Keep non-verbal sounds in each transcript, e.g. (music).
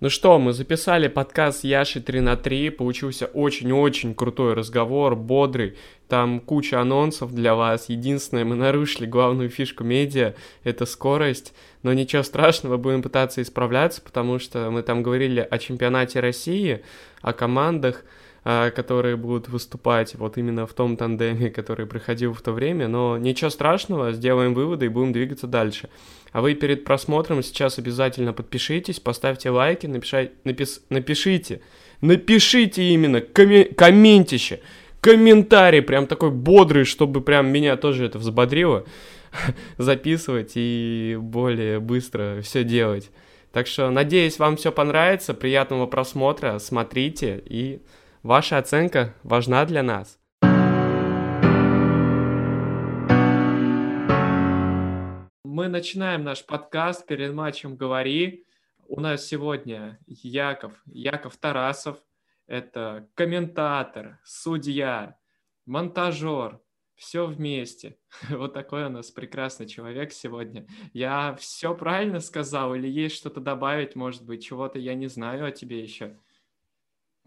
Ну что, мы записали подкаст Яши 3 на 3, получился очень-очень крутой разговор, бодрый, там куча анонсов для вас. Единственное, мы нарушили главную фишку медиа, это скорость, но ничего страшного, будем пытаться исправляться, потому что мы там говорили о чемпионате России, о командах, которые будут выступать вот именно в том тандеме, который проходил в то время, но ничего страшного, сделаем выводы и будем двигаться дальше. А вы перед просмотром сейчас обязательно подпишитесь, поставьте лайки, напишай, напис, напишите, напишите именно комме, комментище, комментарий прям такой бодрый, чтобы прям меня тоже это взбодрило (laughs) записывать и более быстро все делать. Так что надеюсь, вам все понравится, приятного просмотра, смотрите и ваша оценка важна для нас. Мы начинаем наш подкаст перед матчем «Говори». У нас сегодня Яков, Яков Тарасов. Это комментатор, судья, монтажер, все вместе. (laughs) Вот такой у нас прекрасный человек сегодня. Я все правильно сказал или есть что-то добавить, может быть, чего-то я не знаю о тебе еще?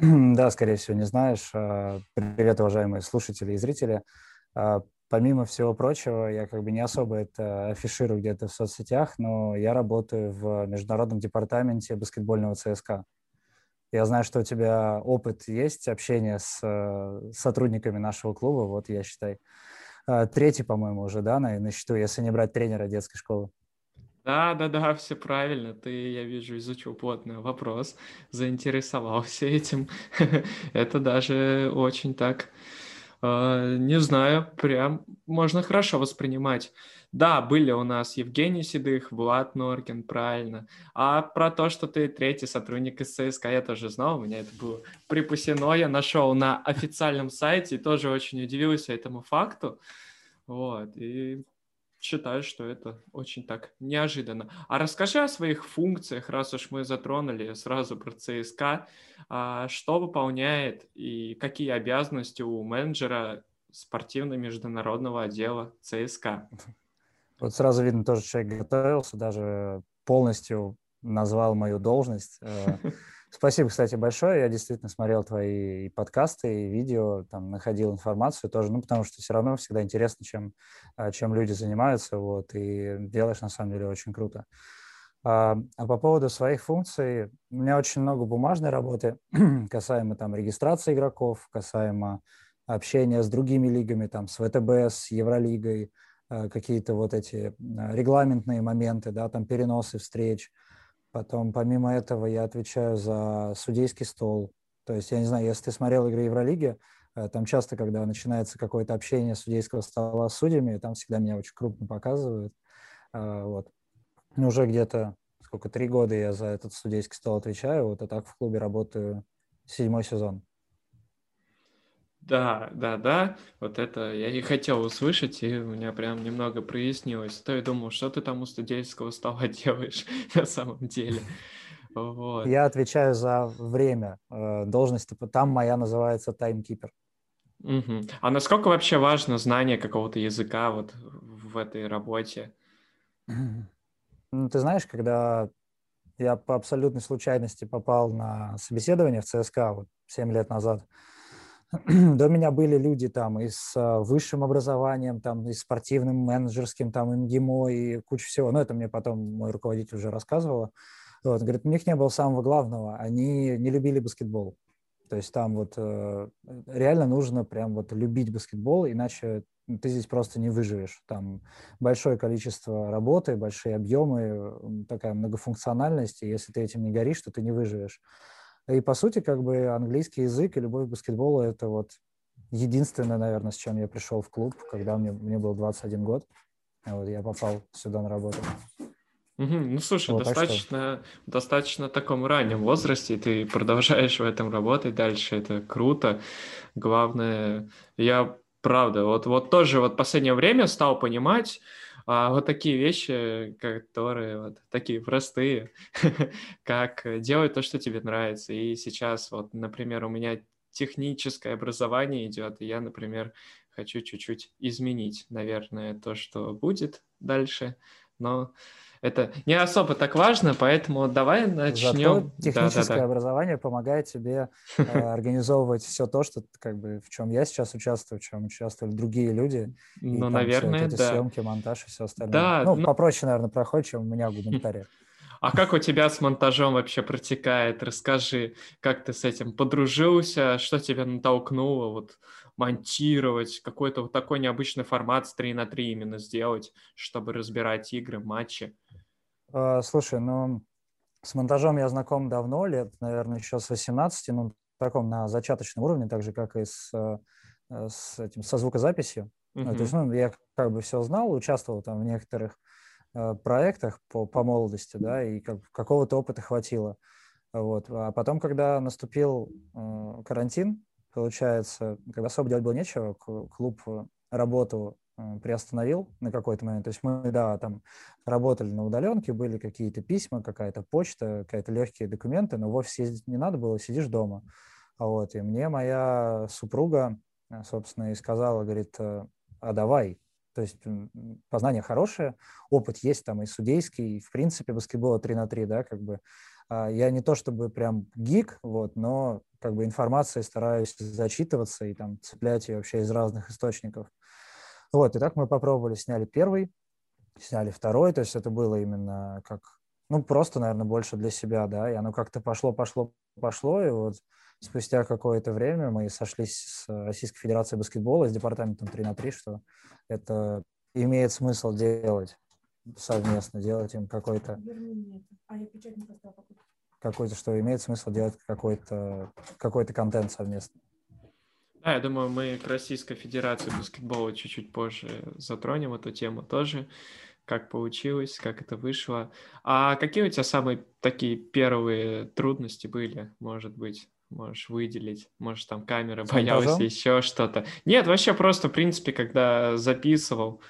(clears throat) Да, скорее всего, не знаешь. А, привет, уважаемые слушатели и зрители. А, помимо всего прочего, я как бы не особо это афиширую где-то в соцсетях, но я работаю в международном департаменте баскетбольного ЦСКА. Я знаю, что у тебя опыт есть, общение с э, сотрудниками нашего клуба, вот я считаю, э, третий, по-моему, уже, да, на, на счету, если не брать тренера детской школы. Да, да, да, все правильно. Ты, я вижу, изучил плотно вопрос, заинтересовался этим. (laughs) Это даже очень так а, не знаю, прям можно хорошо воспринимать. Да, были у нас Евгений Седых, Влад Норкин, правильно. А про то, что ты третий сотрудник из ЦСКА, я тоже знал, у меня это было припасено, я нашел на официальном сайте и тоже очень удивился этому факту. Вот, и считаю, что это очень так неожиданно. А расскажи о своих функциях, раз уж мы затронули сразу про ЦСКА. А что выполняет и какие обязанности у менеджера спортивно-международного отдела ЦСКА? Вот сразу видно, тоже человек готовился, даже полностью назвал мою должность. (laughs) Спасибо, кстати, большое. Я действительно смотрел твои подкасты, и видео, там находил информацию тоже, ну, потому что все равно всегда интересно, чем, а, чем люди занимаются, вот, и делаешь, на самом деле, очень круто. А, а по поводу своих функций, у меня очень много бумажной работы (clears throat) касаемо там регистрации игроков, касаемо общения с другими лигами, там, с ВТБ, с Евролигой, а, какие-то вот эти регламентные моменты, да, там переносы встреч, Потом, помимо этого, я отвечаю за судейский стол. То есть, я не знаю, если ты смотрел игры Евролиги, э, там часто, когда начинается какое-то общение судейского стола с судьями, там всегда меня очень крупно показывают. А, вот. Ну, уже где-то, сколько, три года я за этот судейский стол отвечаю, вот, а так в клубе работаю седьмой сезон. Да, да, да, вот это я и хотел услышать, и у меня прям немного прояснилось. То я думал, что ты там у студенческого стола (laughs) делаешь на самом деле. Вот. Я отвечаю за время э, должности, там моя называется таймкипер. Угу. А насколько вообще важно знание какого-то языка вот в этой работе? (clears throat) Ну, ты знаешь, когда я по абсолютной случайности попал на собеседование в ЦСКА вот 7 лет назад, (clears throat) до меня были люди там и с а, высшим образованием, там и спортивным, менеджерским, там МГИМО и куча всего. Но это мне потом мой руководитель уже рассказывала. Вот, говорит, у них не было самого главного, они не любили баскетбол. То есть там вот э, реально нужно прям вот любить баскетбол, иначе ты здесь просто не выживешь. Там большое количество работы, большие объемы, такая многофункциональность, и если ты этим не горишь, то ты не выживешь. И, по сути, как бы английский язык и любовь к баскетболу – это вот единственное, наверное, с чем я пришел в клуб, когда мне, мне был 21 год. Вот я попал сюда на работу. Угу. Ну, слушай, вот, достаточно, так что... достаточно таком раннем возрасте, ты продолжаешь в этом работать дальше, это круто. Главное, я правда, вот, вот тоже вот последнее время стал понимать, а вот такие вещи, которые вот такие простые, (laughs) как делать то, что тебе нравится. И сейчас вот, например, у меня техническое образование идет, и я, например, хочу чуть-чуть изменить, наверное, то, что будет дальше, но это не особо так важно, поэтому давай начнем. Зато техническое да, да, да. образование помогает тебе э, (laughs) организовывать все то, что как бы в чем я сейчас участвую, в чем участвовали другие люди. Ну, наверное, эти да. Съемки, монтаж и все остальное. Да. Ну, попроще, наверное, проходит, чем у меня в гуманитарии. А как у тебя с монтажом вообще протекает? Расскажи, как ты с этим подружился, что тебя натолкнуло вот монтировать, какой-то вот такой необычный формат с 3 на 3 именно сделать, чтобы разбирать игры, матчи? А, слушай, ну, с монтажом я знаком давно, лет, наверное, еще с 18, ну, таком на зачаточном уровне, так же, как и с, э, с этим, со звукозаписью. Uh-huh. То есть, ну, я как бы все знал, участвовал там в некоторых Э, проектах по, по молодости, да, и как, какого-то опыта хватило. Вот. А потом, когда наступил э, карантин, получается, когда особо делать было нечего, клуб работу э, приостановил на какой-то момент. То есть мы, да, там работали на удаленке, были какие-то письма, какая-то почта, какие-то легкие документы, но в офис ездить не надо было, сидишь дома. Вот. И мне моя супруга, э, собственно, и сказала, говорит, а давай, то есть познание хорошее, опыт есть там и судейский, и в принципе баскетбола 3 на 3, да, как бы. А, я не то чтобы прям гик, вот, но как бы информацией стараюсь зачитываться и там цеплять ее вообще из разных источников. Вот, и так мы попробовали, сняли первый, сняли второй, то есть это было именно как, ну, просто, наверное, больше для себя, да, и оно как-то пошло, пошло, пошло, и вот спустя какое-то время мы сошлись с Российской Федерацией баскетбола, с департаментом 3 на 3, что это имеет смысл делать совместно, делать им какой-то... А какой-то, что имеет смысл делать какой-то какой контент совместно. Да, я думаю, мы к Российской Федерации баскетбола чуть-чуть позже затронем эту тему тоже, как получилось, как это вышло. А какие у тебя самые такие первые трудности были, может быть? можешь выделить, может, там камера боялась, еще что-то. Нет, вообще просто, в принципе, когда записывал.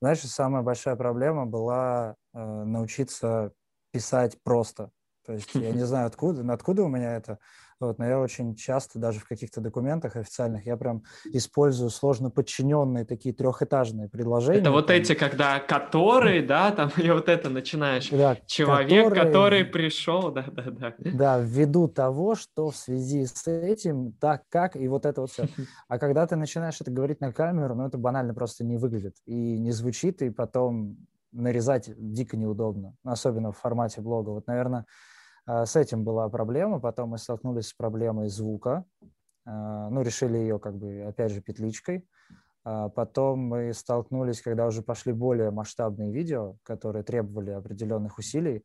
Знаешь, самая большая проблема была э, научиться писать просто. То есть я не (laughs) знаю, откуда, откуда у меня это, вот, но я очень часто даже в каких-то документах официальных я прям использую сложно подчиненные такие трехэтажные предложения. Это вот там. эти, когда которые, да, там (laughs) и вот это начинаешь. Да, Человек, которые, который пришел, да, да, да. Да, ввиду того, что в связи с этим, так как, и вот это вот все. (laughs) А когда ты начинаешь это говорить на камеру, ну это банально просто не выглядит и не звучит, и потом нарезать дико неудобно, особенно в формате блога. Вот, наверное, а, с этим была проблема, потом мы столкнулись с проблемой звука, а, ну, решили ее как бы, опять же, петличкой. А потом мы столкнулись, когда уже пошли более масштабные видео, которые требовали определенных усилий.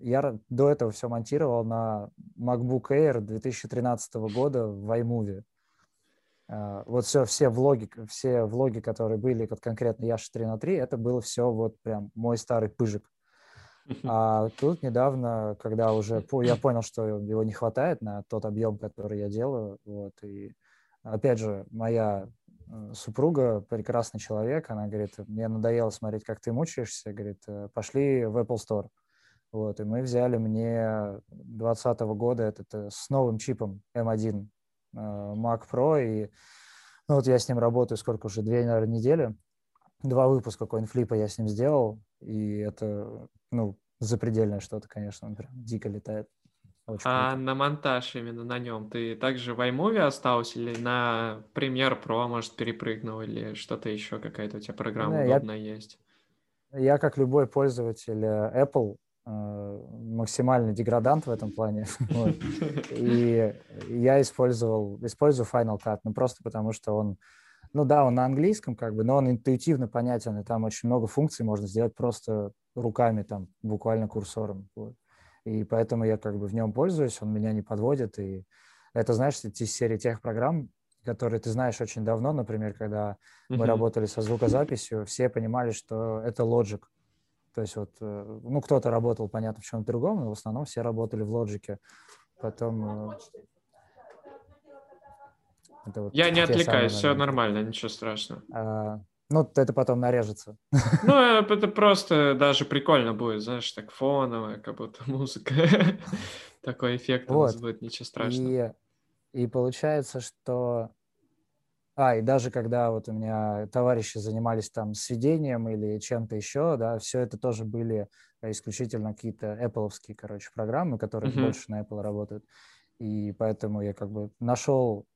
Я до этого все монтировал на MacBook Air 2013 года в iMovie. Вот все, все влоги, все влоги, которые были, вот конкретно Яша 3 на 3, это было все вот прям мой старый пыжик. (laughs) А тут недавно, когда уже я понял, что его не хватает на тот объем, который я делаю, вот, и опять же, моя э, супруга прекрасный человек, она говорит, мне надоело смотреть, как ты мучаешься, говорит, «Э, пошли в Apple Store. Вот, и мы взяли мне 2020 года этот э, с новым чипом M1 Mac Pro, и ну, вот я с ним работаю сколько уже, две, наверное, недели. Два выпуска CoinFlip я с ним сделал, и это, ну, запредельное что-то, конечно, он прям дико летает. Очень а круто. на монтаж именно на нем ты также в iMovie остался или на Premiere Pro, может, перепрыгнул или что-то еще, какая-то у тебя программа да, удобная я, есть? Я, как любой пользователь э, Apple, э, максимальный деградант в этом плане. (laughs) (laughs) И я использовал, использую Final Cut, ну просто потому что он ну да, он на английском как бы, но он интуитивно понятен, и там очень много функций можно сделать просто руками, там, буквально курсором. Вот. И поэтому я как бы в нем пользуюсь, он меня не подводит. И это, знаешь, эти серии тех программ, которые ты знаешь очень давно, например, когда mm-hmm. мы работали со звукозаписью, все понимали, что это Logic. То есть вот, э, ну, кто-то работал, понятно, в чем-то другом, но в основном все работали в Logic. Потом э, это вот Я не отвлекаюсь, все нормально, ничего страшного. А, ну, это потом нарежется. Ну, э, это просто даже прикольно будет, знаешь, так фоновая, как будто (laughs) музыка. Такой эффект нас будет, ничего страшного. И, и получается, что А, и даже когда вот у меня товарищи занимались там сведением или чем-то еще, да, все это тоже были исключительно какие-то apple короче, программы, которые uh-huh. больше на Apple работают. И поэтому я как бы нашел,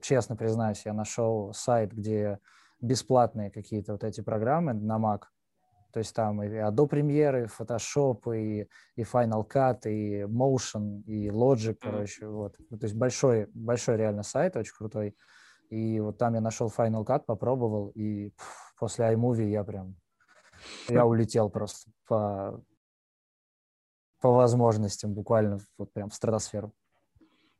честно признаюсь, я нашел сайт, где бесплатные какие-то вот эти программы на Mac. То есть там и Adobe Premiere, и Photoshop, и, и Final Cut, и Motion, и Logic, короче, вот. То есть большой, большой реально сайт, очень крутой. И вот там я нашел Final Cut, попробовал, и пфф, после iMovie я прям, я улетел просто по, по возможностям, буквально вот прям в стратосферу.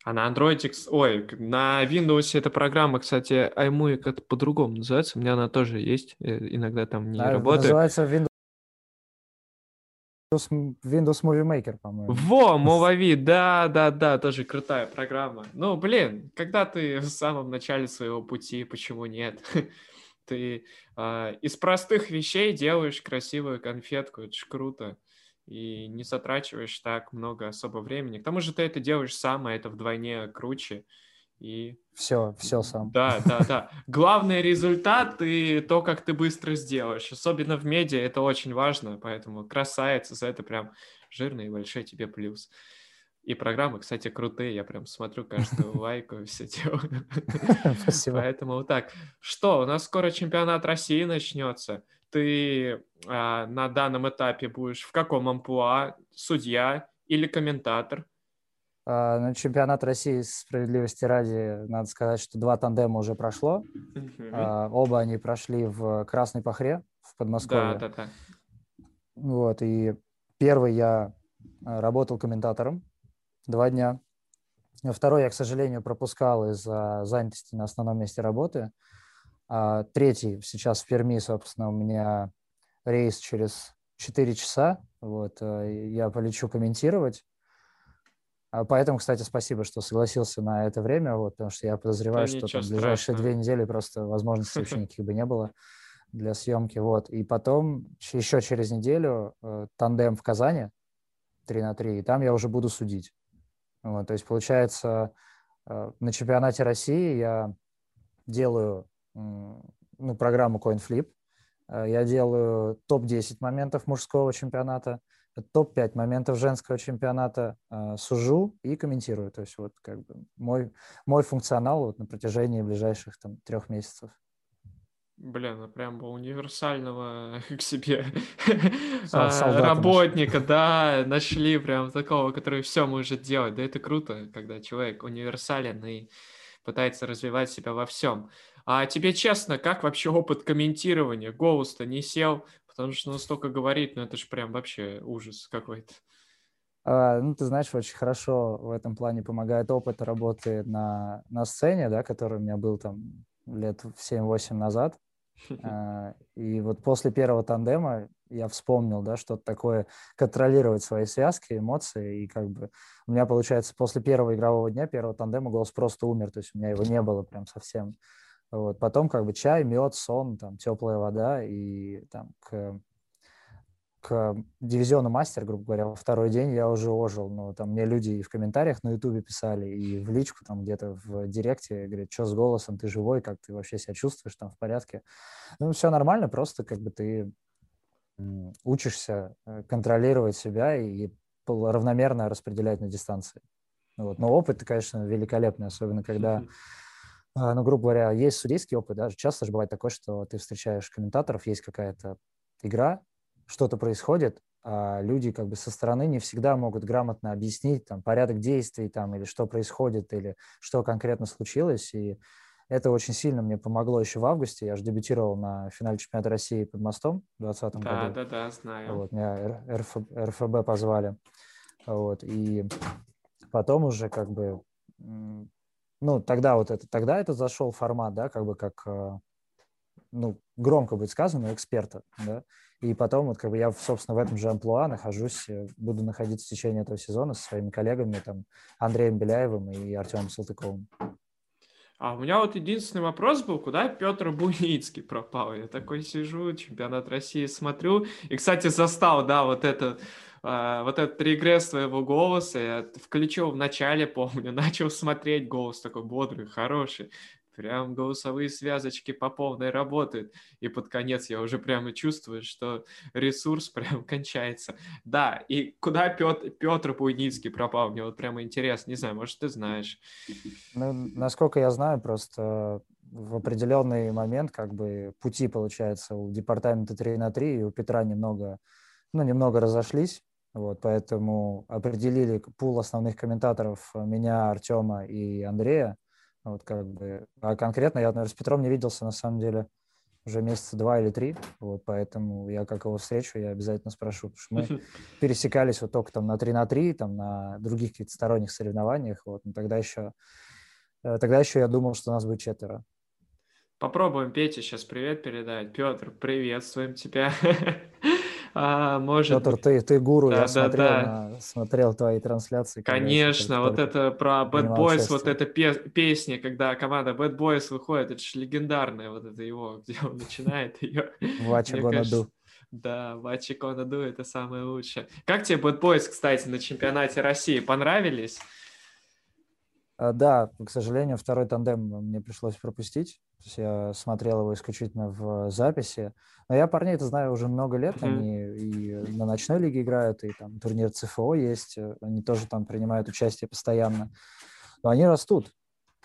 А на Android, ой, на Windows эта программа, кстати, iMovie как-то по-другому называется. У меня она тоже есть, э, иногда там не а, работает. Называется Windows Windows Movie Maker, по-моему. Во, Movavi, да, да, да, тоже крутая программа. Ну, блин, когда ты в самом начале своего пути, почему нет? (laughs) Ты э, из простых вещей делаешь красивую конфетку, это ж круто и не затрачиваешь так много особо времени. К тому же ты это делаешь сам, а это вдвойне круче. И... Все, все сам. Да, да, да. Главный результат и то, как ты быстро сделаешь. Особенно в медиа это очень важно, поэтому красавица, за это прям жирный и большой тебе плюс. И программы, кстати, крутые, я прям смотрю каждую (laughs) лайку, все делаю. (laughs) Спасибо. Поэтому вот так. Что, у нас скоро чемпионат России начнется ты а, на данном этапе будешь в каком амплуа? Судья или комментатор? А, на чемпионат России справедливости ради, надо сказать, что два тандема уже прошло. А, оба они прошли в Красной Пахре в Подмосковье. Да, да, да. Вот, и первый я а, работал комментатором два дня. Второй я, к сожалению, пропускал из-за занятости на основном месте работы. А третий сейчас в Перми, собственно, у меня рейс через 4 часа. Вот, э, я полечу комментировать. А поэтому, кстати, спасибо, что согласился на это время, вот, потому что я подозреваю, да что там ближайшие две недели просто возможности вообще никаких бы не было для съемки. Вот. И потом еще через неделю э, тандем в Казани 3 на 3, и там я уже буду судить. Вот, то есть, получается, э, на чемпионате России я делаю ну, программу CoinFlip. Э, я делаю топ-10 моментов мужского чемпионата, топ-5 моментов женского чемпионата, э, сужу и комментирую. То есть вот как бы мой, мой функционал вот на протяжении ближайших там трех месяцев. Блин, ну прям был универсального (laughs) к себе (laughs) а, работника, да, нашли прям такого, который все может делать. Да это круто, когда человек универсален и пытается развивать себя во всем. А тебе честно, как вообще опыт комментирования? Голос-то не сел, потому что настолько говорит, ну это же прям вообще ужас какой-то. А, ну, ты знаешь, очень хорошо в этом плане помогает опыт работы на, на сцене, да, который у меня был там лет 7-8 назад. (laughs) А, и вот после первого тандема я вспомнил, да, что-то такое, контролировать свои связки, эмоции, и как бы у меня, получается, после первого игрового дня, первого тандема голос просто умер, то есть у меня его не было прям совсем. Вот. Потом как бы чай, мед, сон, там, теплая вода, и там к, к дивизиону мастер, грубо говоря, во второй день я уже ожил. Но там мне люди и в комментариях на ютубе писали, и в личку там где-то в директе, говорят, что с голосом, ты живой, как ты вообще себя чувствуешь, там в порядке. Ну, все нормально, просто как бы ты учишься э, контролировать себя и равномерно распределять на дистанции. Вот. Но опыт, конечно, великолепный, особенно когда (laughs) ну, грубо говоря, есть судейский опыт, даже часто же бывает такое, что ты встречаешь комментаторов, есть какая-то игра, что-то происходит, а люди как бы со стороны не всегда могут грамотно объяснить там порядок действий там или что происходит или что конкретно случилось, и это очень сильно мне помогло еще в августе. Я же дебютировал на финале чемпионата России под мостом в 2020 да, году. Да, да, да, знаю. Вот, меня РФ, РФБ позвали. Вот, и потом уже как бы ну, тогда вот это, тогда это зашел формат, да, как бы как, э, ну, громко будет сказано, эксперта, да, и потом вот как бы я, собственно, в этом же амплуа нахожусь, э, буду находиться в течение этого сезона со своими коллегами, там, Андреем Беляевым и Артемом Салтыковым. А у меня вот единственный вопрос был, куда Петр Буницкий пропал? Я такой сижу, чемпионат России смотрю, и, кстати, застал, да, вот это а, вот этот регресс твоего голоса я включил в начале, помню, (laughs) начал смотреть голос такой бодрый, хороший. прям голосовые связочки по полной работают. И под конец я уже прямо чувствую, что ресурс (laughs) прям кончается. Да, и куда Петр, Петр Буйницкий пропал? Мне вот прямо интересно. Не знаю, может, ты знаешь. Ну, насколько я знаю, просто в определенный момент как бы пути, получается, у департамента 3 на 3 и у Петра немного, ну, немного разошлись. Вот, поэтому определили пул основных комментаторов меня, Артема и Андрея. Вот как бы, а конкретно я, наверное, с Петром не виделся на самом деле уже месяца два или три, вот, поэтому я как его встречу, я обязательно спрошу, потому что мы пересекались вот только там на 3 на 3, там на других каких-то сторонних соревнованиях, вот, но тогда еще, э, тогда еще я думал, что у нас будет четверо. Попробуем Пете сейчас привет передать. Петр, приветствуем тебя. (laughs) А, может Петр, ты, ты гуру, да, я да, смотрел, да. На, смотрел твои трансляции. Конечно, вот это про Bad Boys, участие. вот эта пе- песня, когда команда Bad Boys выходит, это же легендарная, вот это его, (laughs) где он начинает ее. Вача Гонаду. Да, Вачи Конаду это самое лучшее. Как тебе Bad Boys, кстати, на чемпионате России? Понравились? А, да, к сожалению, второй тандем мне пришлось пропустить. То есть я смотрел его исключительно в записи. Но я парней это знаю уже много лет. Mm-hmm. Они и на ночной лиге играют, и там турнир ЦФО есть. Они тоже там принимают участие постоянно. Но они растут.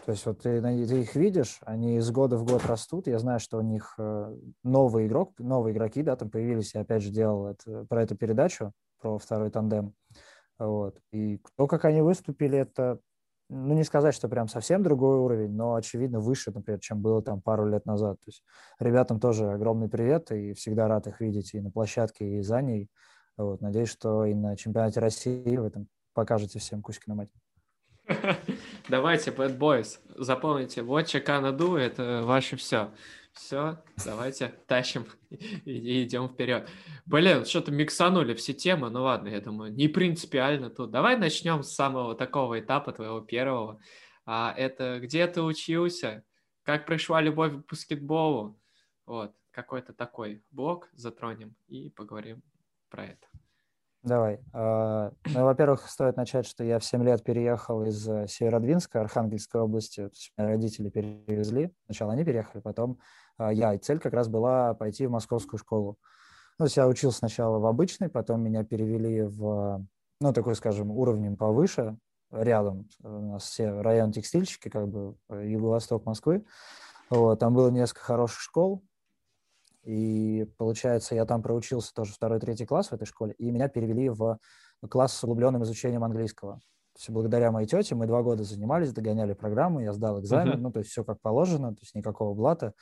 То есть вот ты, ты их видишь, они из года в год растут. Я знаю, что у них э, новый игрок, новые игроки, да, там появились. Я опять же делал это, про эту передачу, про второй тандем. Вот. И то, как они выступили, это ну, не сказать, что прям совсем другой уровень, но, очевидно, выше, например, чем было там пару лет назад. То есть ребятам тоже огромный привет, и всегда рад их видеть и на площадке, и за ней. Вот. Надеюсь, что и на чемпионате России в этом покажете всем кучки на мать. (laughs) Давайте, Bad Boys, запомните, вот Канаду – это ваше все. Все, давайте тащим (laughs) и, идем вперед. Блин, что-то миксанули все темы, ну ладно, я думаю, не принципиально тут. Давай начнем с самого такого этапа твоего первого. А, это где ты учился, как пришла любовь к баскетболу. Вот, какой-то такой блок затронем и поговорим про это. Давай. А, ну, во-первых, стоит начать, что я в 7 лет переехал из э, Северодвинска, Архангельской области. Родители перевезли. Сначала они переехали, потом я. И цель как раз была пойти в московскую школу. Ну, то есть я учился сначала в обычной, потом меня перевели в, ну, такой, скажем, уровнем повыше, рядом. У нас все район текстильщики, как бы э, юго-восток Москвы. Вот, там было несколько хороших школ, и, получается, я там проучился тоже второй, третий класс в этой школе, и меня перевели в класс с углубленным изучением английского. Есть благодаря моей тете мы два года занимались, догоняли программу, я сдал экзамен, uh-huh. ну, то есть все как положено, то есть никакого блата.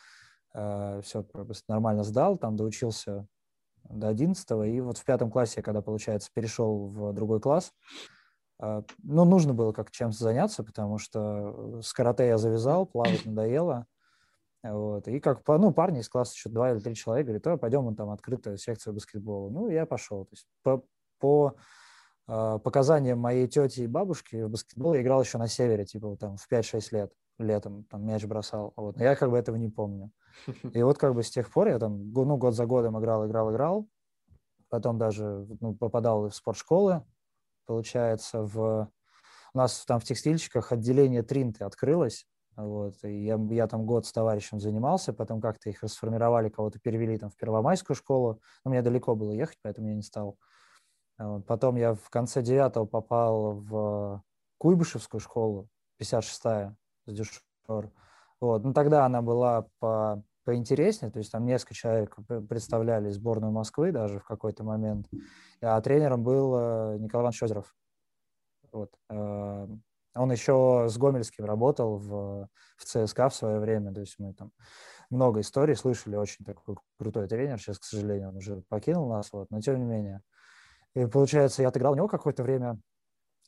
Э, все нормально сдал, там доучился до 11 и вот в пятом классе, когда, получается, перешел в другой класс, э, ну, нужно было как чем-то заняться, потому что с карате я завязал, плавать надоело, вот, и как, ну, парни из класса еще два или три человека говорят, то пойдем вон там открытую секцию баскетбола. Ну, я пошел. То есть по, по э, показаниям моей тети и бабушки в баскетбол я играл еще на севере, типа там в 5-6 лет летом там мяч бросал. Вот. Но я как бы этого не помню. (laughs) И вот как бы с тех пор я там ну, год за годом играл, играл, играл. Потом даже ну, попадал в спортшколы. Получается, в... у нас там в текстильщиках отделение Тринты открылось. Вот, и я, я там год с товарищем занимался, потом как-то их расформировали, кого-то перевели там в Первомайскую школу, но мне далеко было ехать, поэтому я не стал. Вот, потом я в конце девятого попал в Куйбышевскую школу, 56-я, с дюшор. Вот. Ну, тогда она была по, поинтереснее, то есть там несколько человек представляли сборную Москвы даже в какой-то момент, а тренером был э, Николай Иванович Озеров. Вот. Э, он еще с Гомельским работал в, в ЦСКА в свое время, то есть мы там много историй слышали, очень такой крутой тренер, сейчас, к сожалению, он уже покинул нас, вот, но тем не менее. И получается, я отыграл у него какое-то время,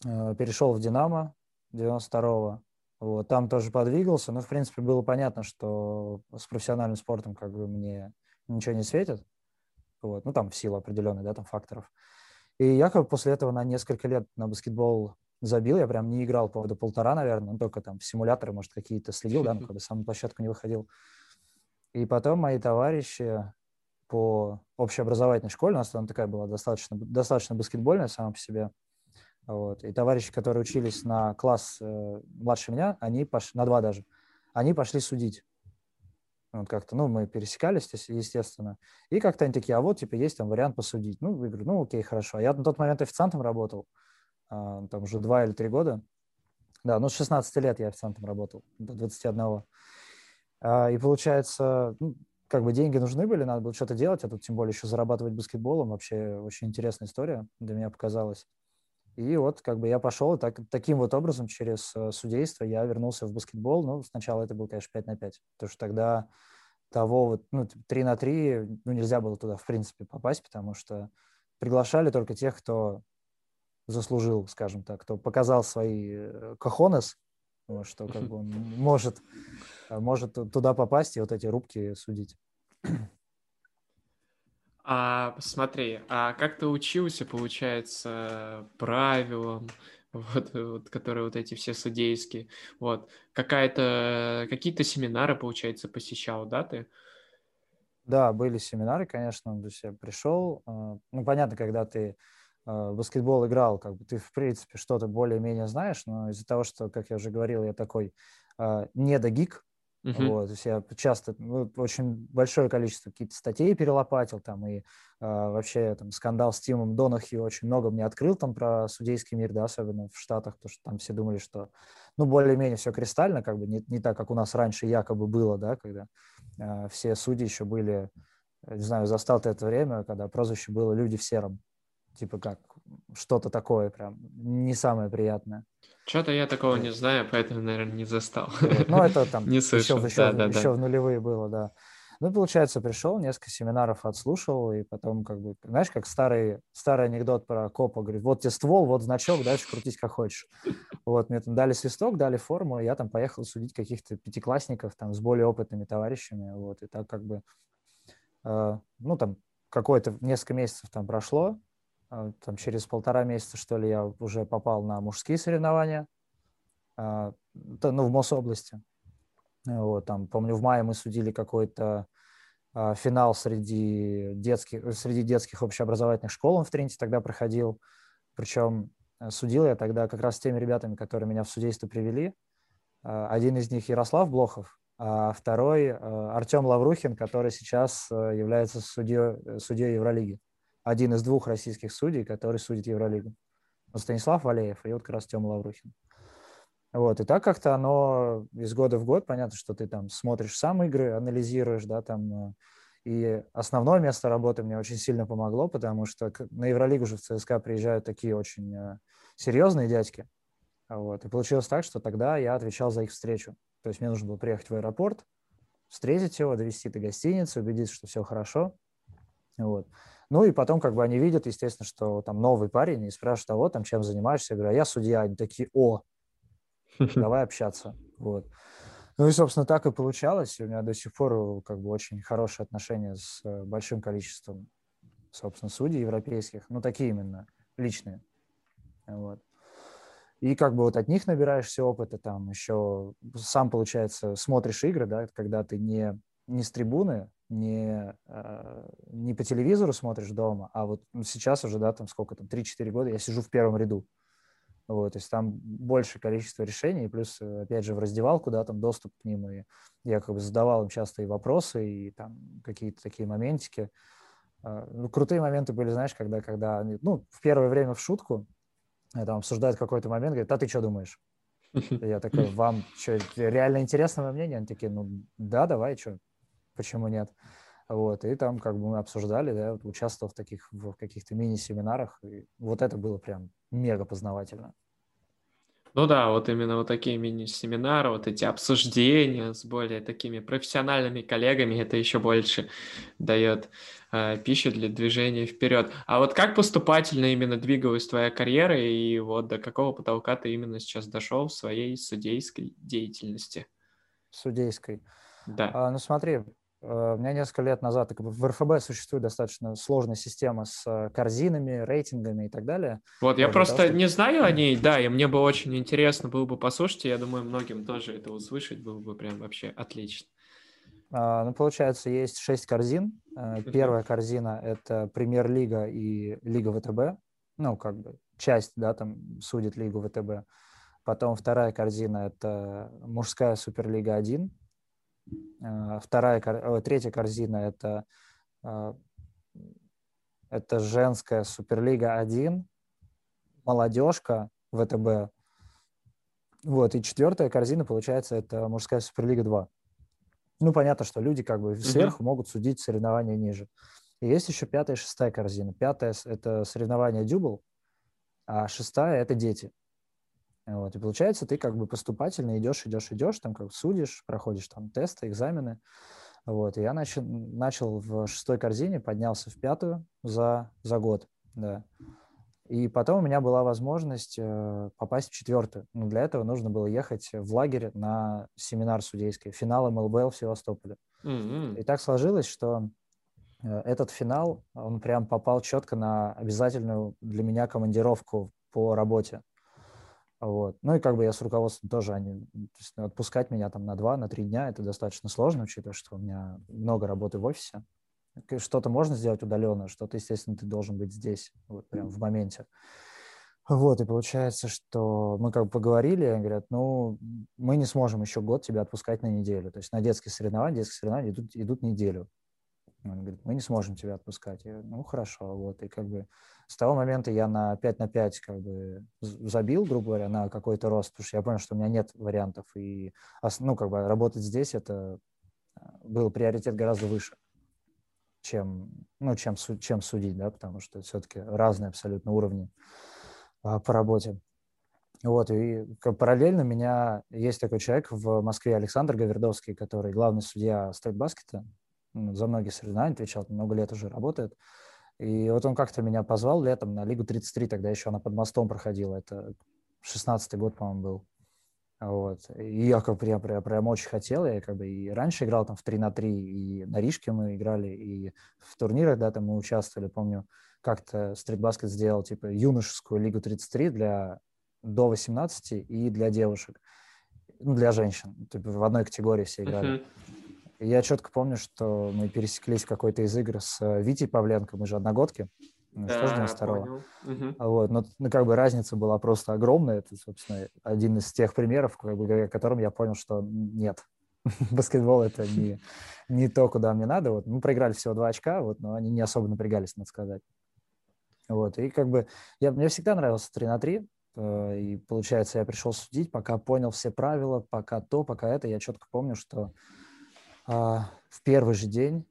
э, перешел в «Динамо» 92-го, вот, там тоже подвигался, но, в принципе, было понятно, что с профессиональным спортом как бы мне ничего не светит. Вот, ну, там в силу определенных, да, там факторов. И я как бы после этого на несколько лет на баскетбол забил, я прям не играл по года полтора, наверное, ну, только там в симуляторы, может, какие-то следил, да, но когда сам на площадку не выходил. И потом мои товарищи по общеобразовательной школе, у нас там такая была достаточно, достаточно баскетбольная сама по себе, вот. И товарищи, которые учились на класс э, младше меня, они пошли, на два даже, они пошли судить. Вот как-то, ну, мы пересекались, естественно. И как-то они такие, а вот, типа, есть там вариант посудить. Ну, я говорю, ну, окей, хорошо. А я на тот момент официантом работал, а, там уже два или три года. Да, ну, с 16 лет я официантом работал, до 21. А, и получается, ну, как бы деньги нужны были, надо было что-то делать, а тут тем более еще зарабатывать баскетболом. Вообще очень интересная история для меня показалась. И вот как бы я пошел, так, таким вот образом через э, судейство я вернулся в баскетбол. Ну, сначала это был, конечно, 5 на 5, потому что тогда того вот, ну, 3 на 3, ну, нельзя было туда, в принципе, попасть, потому что приглашали только тех, кто заслужил, скажем так, кто показал свои э, кохонес, что как бы он может, э, может туда попасть и вот эти рубки судить. А смотри, а как ты учился, получается, правилам, (laughs) вот, вот, которые вот эти все судейские, вот, какая-то, какие-то семинары, получается, посещал, да, ты? Да, были семинары, конечно, то есть я пришел, э, ну, понятно, когда ты в баскетбол играл, как бы ты, в принципе, что-то более-менее знаешь, но из-за того, что, как я уже говорил, я такой э, Uh-huh. Вот, то есть я часто, ну, очень большое количество каких-то статей перелопатил там, и э, вообще там скандал с Тимом Донахью очень много мне открыл там про судейский мир, да, особенно в Штатах, потому что там все думали, что, ну, более-менее все кристально, как бы не, не так, как у нас раньше якобы было, да, когда э, все судьи еще были, не знаю, застал ты это время, когда прозвище было «люди в сером», типа как что-то такое прям не самое приятное. Что-то я такого не знаю, поэтому, наверное, не застал. Ну, это там (laughs) не слышал. еще, еще, да, еще да. в нулевые было, да. Ну, получается, пришел, несколько семинаров отслушал, и потом, как бы, знаешь, как старый, старый анекдот про копа, говорит, вот тебе ствол, вот значок, дальше крутись как хочешь. Вот, мне там дали свисток, дали форму, и я там поехал судить каких-то пятиклассников там с более опытными товарищами, вот, и так как бы, э, ну, там, какое-то, несколько месяцев там прошло, там через полтора месяца, что ли, я уже попал на мужские соревнования, а, ну, в Мособласти. Вот, там, помню, в мае мы судили какой-то а, финал среди детских, среди детских общеобразовательных школ, он в Тринте тогда проходил. Причем э, судил я тогда как раз с теми ребятами, которые меня в судейство привели. Один из них Ярослав Блохов, а второй Артем Лаврухин, который сейчас э, является судьей, э, судьей Евролиги один из двух российских судей, который судит Евролигу. Вот Станислав Валеев и вот как раз Тёма Лаврухин. Вот, и так как-то оно из года в год, понятно, что ты там смотришь сам игры, анализируешь, да, там, э, и основное место работы мне очень сильно помогло, потому что на Евролигу же в ЦСКА приезжают такие очень э, серьезные дядьки, вот, и получилось так, что тогда я отвечал за их встречу. То есть мне нужно было приехать в аэропорт, встретить его, довести до гостиницы, убедиться, что все хорошо, вот. Ну и потом как бы они видят, естественно, что там новый парень и спрашивают, а вот там чем занимаешься? Я говорю, а я судья. Они такие, о, (laughs) давай общаться. Вот. Ну и, собственно, так и получалось. У меня до сих пор как бы очень хорошие отношения с э, большим количеством, собственно, судей европейских. Ну, такие именно, личные. Вот. И как бы вот от них набираешься опыта, там еще сам, получается, смотришь игры, да, когда ты не, не с трибуны, не, э, не по телевизору смотришь дома, а вот ну, сейчас уже, да, там сколько там, 3-4 года я сижу в первом ряду. Вот, то есть там больше количество решений, плюс, э, опять же, в раздевалку, да, там доступ к ним, и я как бы задавал им часто и вопросы, и там какие-то такие моментики. А, ну, крутые моменты были, знаешь, когда, когда они, ну, в первое время в шутку э, там обсуждают какой-то момент, говорят, а ты что думаешь? (laughs) Я такой, вам что, реально интересное мнение? Они такие, ну, да, давай, что, почему нет. Вот, и там как бы мы обсуждали, да, вот, участвовал в таких, в каких-то мини-семинарах, и вот это было прям мега познавательно. Ну да, вот именно вот такие мини-семинары, вот эти обсуждения с более такими профессиональными коллегами, это еще больше дает э, пищу для движения вперед. А вот как поступательно именно двигалась твоя карьера, и вот до какого потолка ты именно сейчас дошел в своей судейской деятельности? Судейской. Да. А, ну смотри, у меня несколько лет назад в РФБ существует достаточно сложная система с э, корзинами, рейтингами и так далее. Вот, я просто того, чтобы... не знаю о ней, да, и мне бы очень интересно было бы послушать, и я думаю, многим тоже это услышать было бы прям вообще отлично. А, ну, получается, есть шесть корзин. Э, первая корзина – это Премьер-лига и Лига ВТБ. Ну, как бы часть, да, там судит Лигу ВТБ. Потом вторая корзина – это мужская Суперлига 1. Э, вторая, третья корзина – это, э, это женская Суперлига 1, молодежка ВТБ. Вот, и четвертая корзина, получается, это мужская Суперлига 2. Ну, понятно, что люди как бы сверху mm-hmm. могут судить соревнования ниже. И есть еще пятая и шестая корзина. Пятая – это соревнования дюбл, а шестая – это дети. Вот. И получается, ты как бы поступательно идешь, идешь, идешь, там как судишь, проходишь там тесты, экзамены. Вот. И я начал, начал в шестой корзине, поднялся в пятую за, за год. Да. И потом у меня была возможность э, попасть в четвертую. Но для этого нужно было ехать в лагерь на семинар судейский, финал МЛБЛ в Севастополе. Mm-hmm. И так сложилось, что Э, этот финал, он прям попал четко на обязательную для меня командировку по работе. Вот. Ну и как бы я с руководством тоже, они, то есть отпускать меня там на два, на три дня, это достаточно сложно, учитывая, что у меня много работы в офисе. Что-то можно сделать удаленно, что-то, естественно, ты должен быть здесь, вот прям в моменте. Вот, и получается, что мы как бы поговорили, и говорят, ну, мы не сможем еще год тебя отпускать на неделю. То есть на детские соревнования, детские соревнования идут, идут неделю. Он говорит, мы не сможем тебя отпускать. Я ну, хорошо. Вот, и как бы с того момента я на 5 на 5 как бы забил, грубо говоря, на какой-то рост, потому что я понял, что у меня нет вариантов. И, ну, как бы работать здесь это э, был приоритет гораздо выше, чем, ну, чем, чем судить, да, потому что все-таки разные абсолютно уровни а, по работе. Вот, и параллельно у меня есть такой человек в Москве, Александр Гавердовский, который главный судья стритбаскета, за многие соревнования отвечал, много лет уже работает. И вот он как-то меня позвал летом на Лигу 33, тогда еще она под мостом проходила, это 16-й год, по-моему, был. Вот. И я как я прям, прям очень хотел, я как бы и раньше играл там в 3 на 3, и на Рижке мы играли, и в турнирах, да, там мы участвовали, помню, как-то стритбаскет сделал, типа, юношескую Лигу 33 для до 18 и для девушек, ну, для женщин, типа, в одной категории все играли. Uh-huh. Я четко помню, что мы пересеклись в какой-то из игр с э, Витей Павленко, мы же одногодки, мы же тоже 92 угу. Вот, но ну, как бы разница была просто огромная. Это, собственно, один из тех примеров, как бы, которым я понял, что нет, (laughs) баскетбол это не, не то, куда мне надо. Вот, мы проиграли всего два очка, вот, но они не особо напрягались, надо сказать. Вот, и как бы я, мне всегда нравился 3 на 3, э, и получается, я пришел судить, пока понял все правила, пока то, пока это, я четко помню, что в первый же день.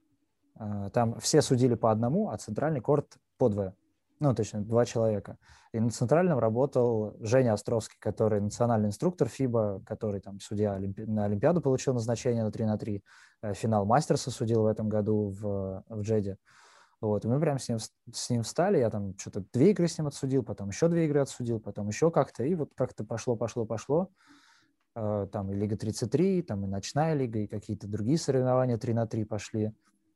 А, там все судили по одному, а центральный корт по двое. Ну, точно, два человека. И на центральном работал Женя Островский, который национальный инструктор ФИБА, который там судья Олимпи... на Олимпиаду получил назначение на 3 на 3. Э, финал мастерса судил в этом году в, в Джеде. Вот, и мы прям с ним, с ним встали, я там что-то две игры с ним отсудил, потом еще две игры отсудил, потом еще как-то, и вот как-то пошло, пошло, пошло. Э, там и Лига 33, там и Ночная Лига, и какие-то другие соревнования 3 на 3 пошли.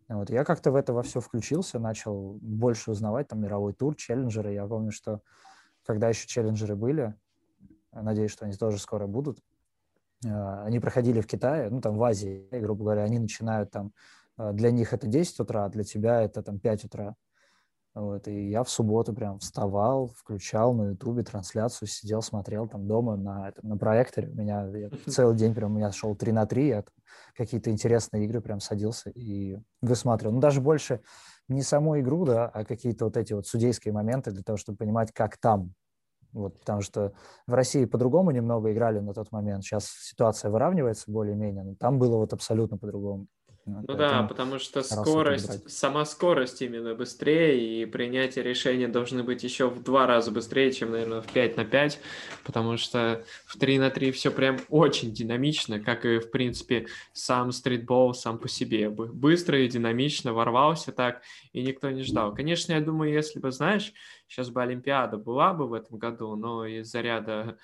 Вот. Я как-то в это во все включился, начал больше узнавать, там мировой тур, челленджеры. Я помню, что когда еще челленджеры были, надеюсь, что они тоже скоро будут, э, они проходили в Китае, ну там в Азии, грубо говоря, они начинают там, э, для них это 10 утра, а для тебя это там 5 утра. Вот, и я в субботу прям вставал, включал на ютубе трансляцию, сидел, смотрел там дома на, на проекторе. У меня я, (laughs) целый день прям у меня шел 3 на 3, я какие-то интересные игры прям садился и высматривал. Ну, даже больше не саму игру, да, а какие-то вот эти вот судейские моменты для того, чтобы понимать, как там. Вот, потому что в России по-другому немного играли на тот момент. Сейчас ситуация выравнивается более-менее, но там было вот абсолютно по-другому. Ну да, потому что скорость, сама скорость именно быстрее, и принятие решения должны быть еще в два раза быстрее, чем, наверное, в 5 на 5, потому что в 3 на 3 все прям очень динамично, как и, в принципе, сам стритбол сам по себе. Быстро и динамично ворвался так, и никто не ждал. Конечно, я думаю, если бы, знаешь, сейчас бы Олимпиада была бы в этом году, но из-за ряда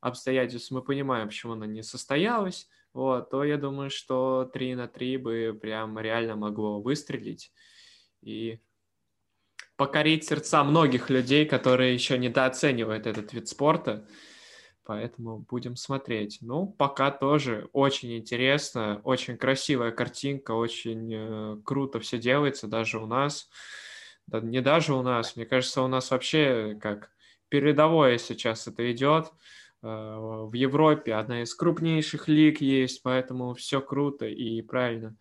обстоятельств мы понимаем, почему она не состоялась, вот, то я думаю, что 3 на 3 бы прям реально могло выстрелить и покорить сердца многих людей, которые еще недооценивают этот вид спорта. Поэтому будем смотреть. Ну, пока тоже очень интересно, очень красивая картинка, очень э, круто все делается, даже у нас. Да, не даже у нас, мне кажется, у нас вообще как передовое сейчас это идет в Европе одна из крупнейших лиг есть, поэтому все круто и правильно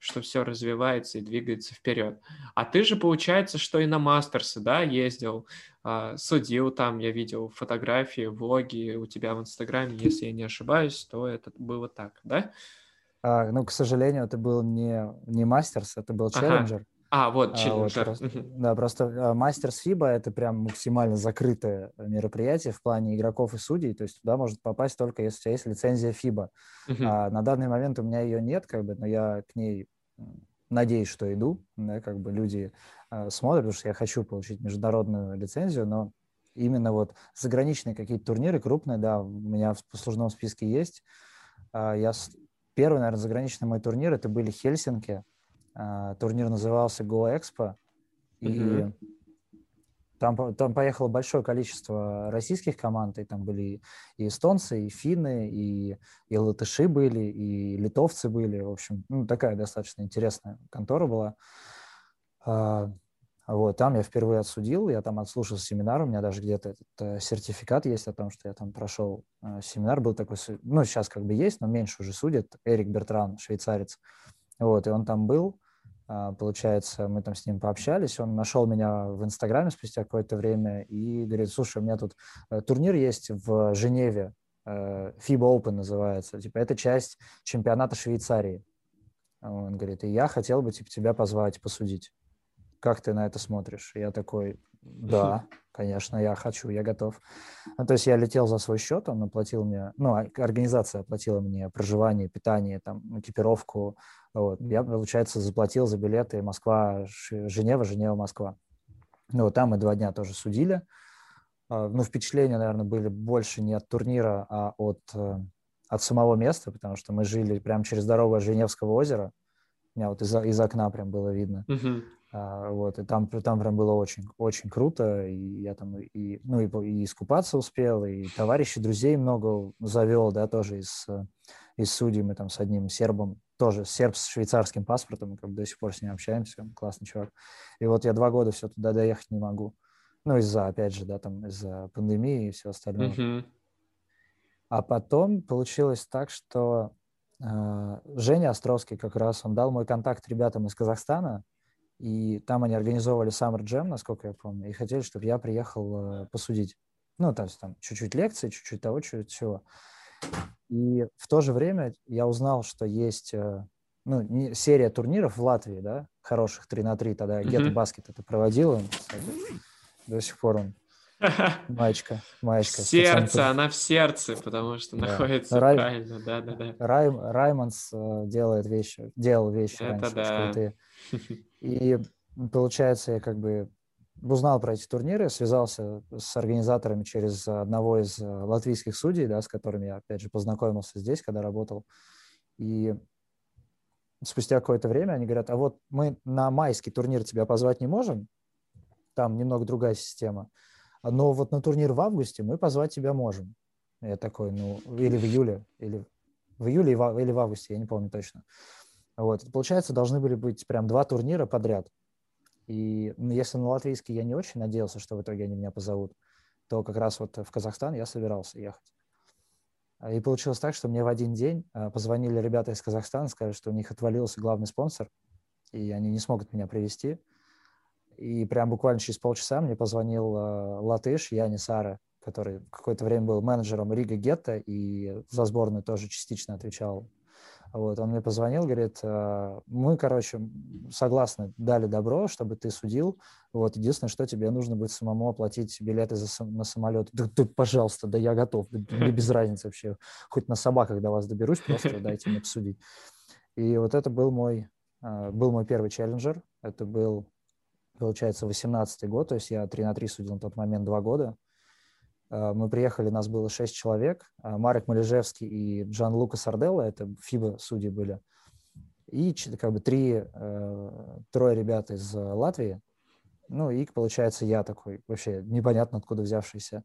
что все развивается и двигается вперед. А ты же, получается, что и на мастерсы, да, ездил, а, судил там, я видел фотографии, влоги у тебя в Инстаграме, если я не ошибаюсь, то это было так, да? А, ну, к сожалению, это был не, не мастерс, это был челленджер. Ага. А, вот, челленджер. А, вот, просто, да, просто мастерс Фиба это прям максимально закрытое мероприятие в плане игроков и судей, то есть туда может попасть только если у тебя есть лицензия Фиба. Uh-huh. А, на данный момент у меня ее нет, как бы, но я к ней надеюсь, что иду, да, как бы люди э, смотрят, потому что я хочу получить международную лицензию, но именно вот заграничные какие-то турниры крупные, да, у меня в послужном списке есть. Э, я первый, наверное, заграничный мой турнир это были Хельсинки. Э, турнир назывался Go Expo, и mm-hmm. Там, там поехало большое количество российских команд, и там были и эстонцы, и финны, и, и латыши были, и литовцы были. В общем, ну, такая достаточно интересная контора была. А, вот, там я впервые отсудил, я там отслушал семинар, у меня даже где-то этот э, сертификат есть о том, что я там прошел э, семинар, был такой, ну, сейчас как бы есть, но меньше уже судит, Эрик Бертран, швейцарец, вот, и он там был, а, получается, мы там с ним пообщались, он нашел меня в Инстаграме спустя какое-то время и говорит, слушай, у меня тут э, турнир есть в Женеве, э, FIBA Open называется, типа это часть чемпионата Швейцарии. Он говорит, и я хотел бы типа, тебя позвать, посудить. Как ты на это смотришь? Я такой, да, конечно, я хочу, я готов. Ну, то есть я летел за свой счет, он оплатил мне, ну, а, организация оплатила мне проживание, питание, там, экипировку. Вот. Я, получается, заплатил за билеты Москва, Женева, Женева, Москва. Ну, вот там мы два дня тоже судили. А, ну, впечатления, наверное, были больше не от турнира, а от, э, от самого места, потому что мы жили прямо через дорогу от Женевского озера. У меня вот из, из окна прям было видно. Uh-huh. А, вот, и там, там прям было очень, очень круто, и я там и, ну, и, и искупаться успел, и товарищей, друзей много завел, да, тоже из, из судей, мы там с одним сербом, тоже серб с швейцарским паспортом, как бы до сих пор с ним общаемся, классный чувак. И вот я два года все туда доехать не могу. Ну, из-за, опять же, да, там, из-за пандемии и все остальное. Uh-huh. А потом получилось так, что э, Женя Островский как раз, он дал мой контакт ребятам из Казахстана, и там они организовывали Summer Jam, насколько я помню, и хотели, чтобы я приехал э, посудить. Ну, то есть там чуть-чуть лекции, чуть-чуть того, чуть-чуть всего. И в то же время я узнал, что есть э, ну, не, серия турниров в Латвии, да, хороших 3 на 3, тогда mm-hmm. Basket это проводил, он, кстати, до сих пор он (laughs) Маечка, маечка. Сердце, она в сердце, потому что да. находится Рай... правильно, да, да, да. Рай... Раймонс э, делает вещи, делал вещи Это раньше, да. (laughs) И получается, я как бы узнал про эти турниры, связался с организаторами через одного из э, латвийских судей, да, с которыми я, опять же, познакомился здесь, когда работал. И спустя какое-то время они говорят, а вот мы на майский турнир тебя позвать не можем, там немного другая система, но вот на турнир в августе мы позвать тебя можем. Я такой, ну, или в июле, или в июле или в августе, я не помню точно. Вот. Получается, должны были быть прям два турнира подряд. И ну, если на латвийский я не очень надеялся, что в итоге они меня позовут, то как раз вот в Казахстан я собирался ехать. И получилось так, что мне в один день а, позвонили ребята из Казахстана, сказали, что у них отвалился главный спонсор, и они не смогут меня привести. И прям буквально через полчаса мне позвонил э, латыш Яни Сара, который какое-то время был менеджером Рига Гетта и за сборную тоже частично отвечал. Вот, он мне позвонил, говорит, э, мы, короче, согласны, дали добро, чтобы ты судил. Вот, единственное, что тебе нужно будет самому оплатить билеты за, на самолет. Да, да, пожалуйста, да я готов, мне без разницы вообще. Хоть на собаках до вас доберусь, просто дайте мне посудить. И вот это был мой, э, был мой первый челленджер. Это был получается, 18 год, то есть я 3 на 3 судил на тот момент 2 года. А, мы приехали, нас было 6 человек. А, Марек Малежевский и Джан Лука Сарделла, это ФИБА судьи были. И как бы три, э, трое ребят из Латвии. Ну и, получается, я такой вообще непонятно откуда взявшийся.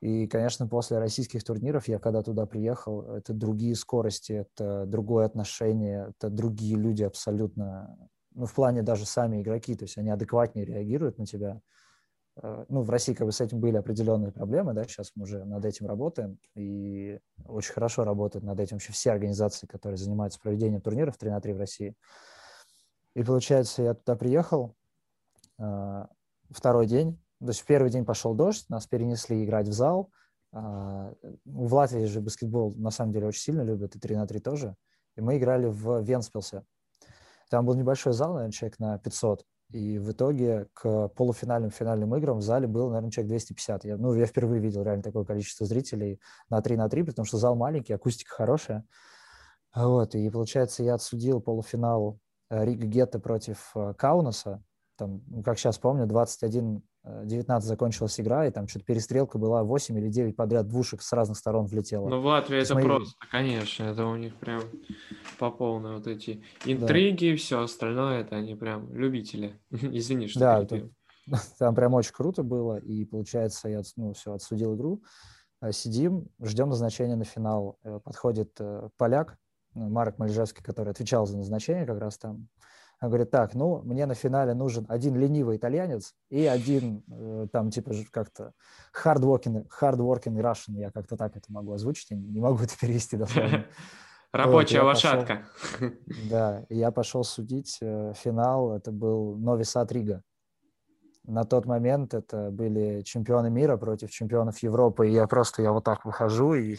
И, конечно, после российских турниров я когда туда приехал, это другие скорости, это другое отношение, это другие люди абсолютно ну, в плане даже сами игроки, то есть они адекватнее реагируют на тебя. Э, ну, в России как бы с этим были определенные проблемы, да, сейчас мы уже над этим работаем, и очень хорошо работают над этим вообще все организации, которые занимаются проведением турниров 3 на 3 в России. И получается, я туда приехал, э, второй день, то есть в первый день пошел дождь, нас перенесли играть в зал. А, в Латвии же баскетбол на самом деле очень сильно любят, и 3 на 3 тоже. И мы играли в Венспилсе. Там был небольшой зал, наверное, человек на 500. И в итоге к полуфинальным финальным играм в зале было, наверное, человек 250. Я, ну, я впервые видел реально такое количество зрителей на 3 на 3, потому что зал маленький, акустика хорошая. Вот, и получается, я отсудил полуфинал э, Рига Гетта против э, Каунаса. Там, ну, как сейчас помню, 21 19 закончилась игра, и там что-то перестрелка была 8 или 9 подряд двушек с разных сторон влетело. Ну, в Латвии это мои... просто, конечно, это у них прям по полной вот эти интриги да. и все остальное, это они прям любители. (laughs) Извини, что да, это, (laughs) там прям очень круто было, и получается, я ну, все, отсудил игру, а, сидим, ждем назначения на финал. Э, подходит э, поляк, Марк Мальжевский, который отвечал за назначение как раз там, он говорит, так, ну, мне на финале нужен один ленивый итальянец и один э, там типа как-то hardworking, hardworking Russian, я как-то так это могу озвучить, я не могу это перевести (laughs) дословно. Рабочая вот, лошадка. Пошел, да, я пошел судить э, финал, это был Нови Сад Рига. На тот момент это были чемпионы мира против чемпионов Европы, и я просто, я вот так выхожу, и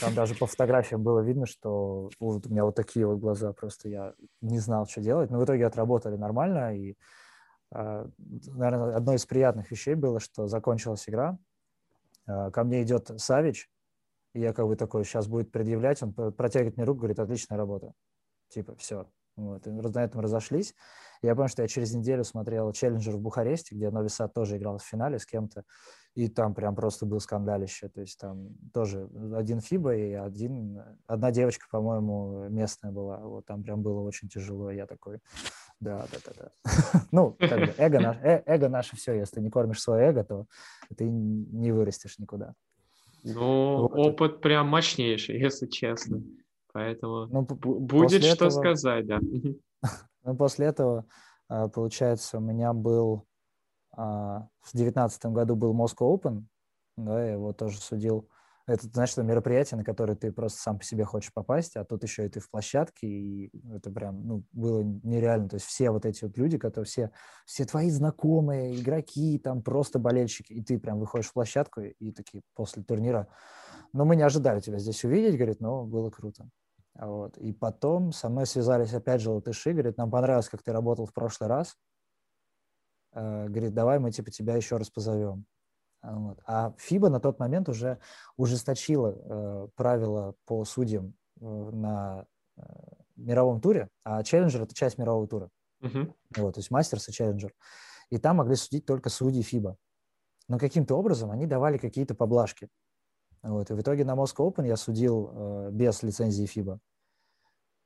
там даже по фотографиям было видно, что у меня вот такие вот глаза, просто я не знал, что делать. Но в итоге отработали нормально. И, а, наверное, одно из приятных вещей было, что закончилась игра. А, ко мне идет Савич, и я как бы такой, сейчас будет предъявлять, он протягивает мне руку, говорит, отличная работа. Типа, все. Вот. И на этом разошлись. Я помню, что я через неделю смотрел «Челленджер» в Бухаресте, где Нови Сад тоже играл в финале с кем-то, и там прям просто был скандалище. То есть там тоже один Фиба и один, одна девочка, по-моему, местная была. Вот там прям было очень тяжело. Я такой, да, да, да, да. (laughs) Ну, как бы эго, наш, э, эго наше все. Если ты не кормишь свое эго, то ты не вырастешь никуда. Ну, вот. опыт прям мощнейший, если честно. Поэтому ну, будет что этого... сказать, да. (laughs) Ну, после этого, а, получается, у меня был а, в девятнадцатом году был Moscow Open, да, я его тоже судил. Это, что мероприятие, на которое ты просто сам по себе хочешь попасть, а тут еще и ты в площадке, и это прям, ну, было нереально. То есть все вот эти вот люди, которые все, все твои знакомые, игроки, там просто болельщики, и ты прям выходишь в площадку, и такие после турнира, ну, мы не ожидали тебя здесь увидеть, говорит, но было круто. Вот. И потом со мной связались опять же латыши, говорит, нам понравилось, как ты работал в прошлый раз. Э, говорит, давай мы типа тебя еще раз позовем. Вот. А ФИБА на тот момент уже ужесточила э, правила по судьям э, на э, мировом туре, а челленджер – это часть мирового тура. Uh-huh. Вот, то есть мастерс и челленджер. И там могли судить только судьи ФИБА. Но каким-то образом они давали какие-то поблажки. Вот. И в итоге на Moscow Open я судил э, без лицензии FIBA.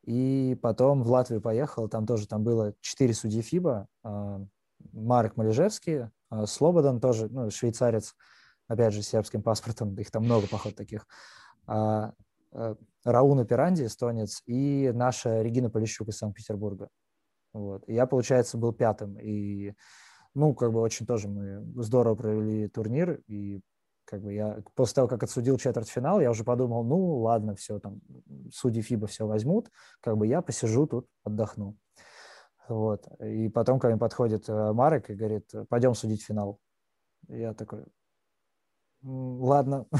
И потом в Латвию поехал, там тоже там было четыре судьи ФИБА, э, Марк Малежевский, э, Слободан тоже, ну, швейцарец, опять же, с сербским паспортом, их там много, походу, таких, э, Рауна Пиранди, эстонец, и наша Регина Полищук из Санкт-Петербурга. Вот. Я, получается, был пятым, и ну, как бы очень тоже мы здорово провели турнир, и как бы я после того, как отсудил четвертьфинал, я уже подумал, ну ладно, все, там судьи ФИБА все возьмут, как бы я посижу тут, отдохну. Вот. И потом ко мне подходит э, Марек и говорит, пойдем судить финал. Я такой, ладно. (laughs)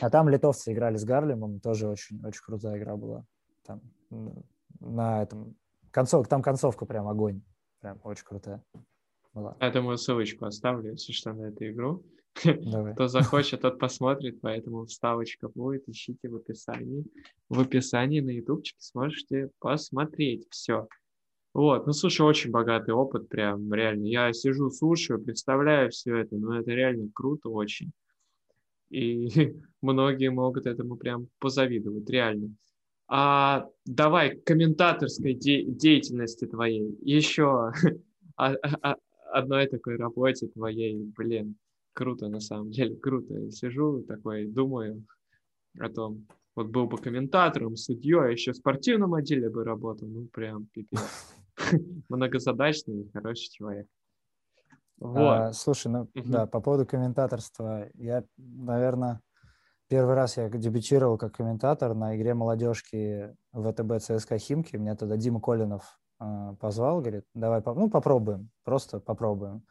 А там литовцы играли с Гарлемом, тоже очень, очень крутая игра была. Там на этом концов, там концовка прям огонь, прям очень крутая была. Я думаю, ссылочку оставлю, если что, на эту игру. Давай. Кто захочет, тот посмотрит, поэтому вставочка будет, ищите в описании. В описании на ютубчике сможете посмотреть все. Вот, ну слушай, очень богатый опыт, прям реально. Я сижу, слушаю, представляю все это, но это реально круто очень. И (laughs) многие могут этому прям позавидовать, реально. А давай комментаторской де- деятельности твоей еще (laughs) одной такой работе твоей, блин, круто, на самом деле, круто. Я сижу такой, думаю о том, вот был бы комментатором, судьей, а еще в спортивном отделе бы работал, ну, прям пипец. (laughs) Многозадачный, хороший человек. Вот. А, слушай, ну угу. да, по поводу комментаторства, я, наверное, первый раз я дебютировал как комментатор на игре молодежки ВТБ ЦСКА Химки. Меня тогда Дима Колинов позвал, говорит, давай, ну попробуем, просто попробуем.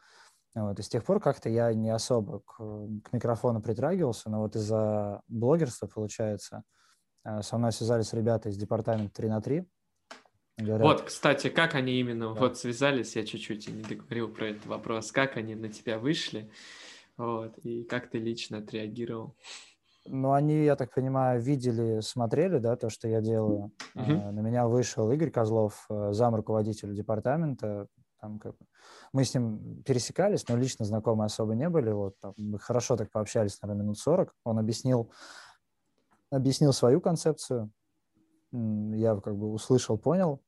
Вот. И с тех пор как-то я не особо к, к микрофону притрагивался, но вот из-за блогерства, получается, э, со мной связались ребята из департамента 3 на 3. Говорят, вот, кстати, как они именно да. вот связались, я чуть-чуть не договорил про этот вопрос, как они на тебя вышли, вот, и как ты лично отреагировал? Ну, они, я так понимаю, видели, смотрели, да, то, что я делаю. Uh-huh. На меня вышел Игорь Козлов, э, зам руководителя департамента, там как мы с ним пересекались, но лично знакомы особо не были. Вот, там, мы хорошо так пообщались, наверное, минут 40. Он объяснил, объяснил свою концепцию. Я как бы услышал, понял.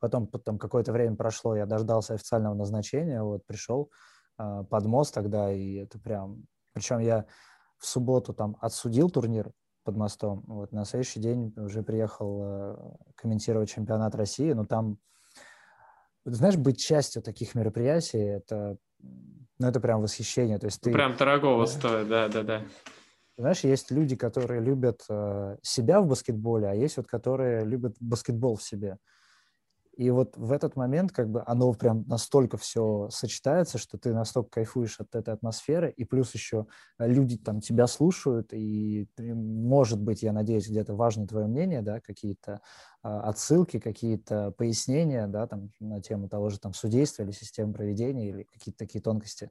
Потом, потом какое-то время прошло, я дождался официального назначения, вот, пришел э, под мост тогда, и это прям... Причем я в субботу там отсудил турнир под мостом, вот, на следующий день уже приехал э, комментировать чемпионат России, но там знаешь, быть частью таких мероприятий, это, ну, это прям восхищение. То есть ты... Прям дорогого стоит, да, да, да. Знаешь, есть люди, которые любят э, себя в баскетболе, а есть вот, которые любят баскетбол в себе. И вот в этот момент как бы оно прям настолько все сочетается, что ты настолько кайфуешь от этой атмосферы, и плюс еще э, люди там тебя слушают, и может быть, я надеюсь, где-то важно твое мнение, да, какие-то а, отсылки, какие-то пояснения, да, там на тему того же там судейства или системы проведения или какие-то такие тонкости.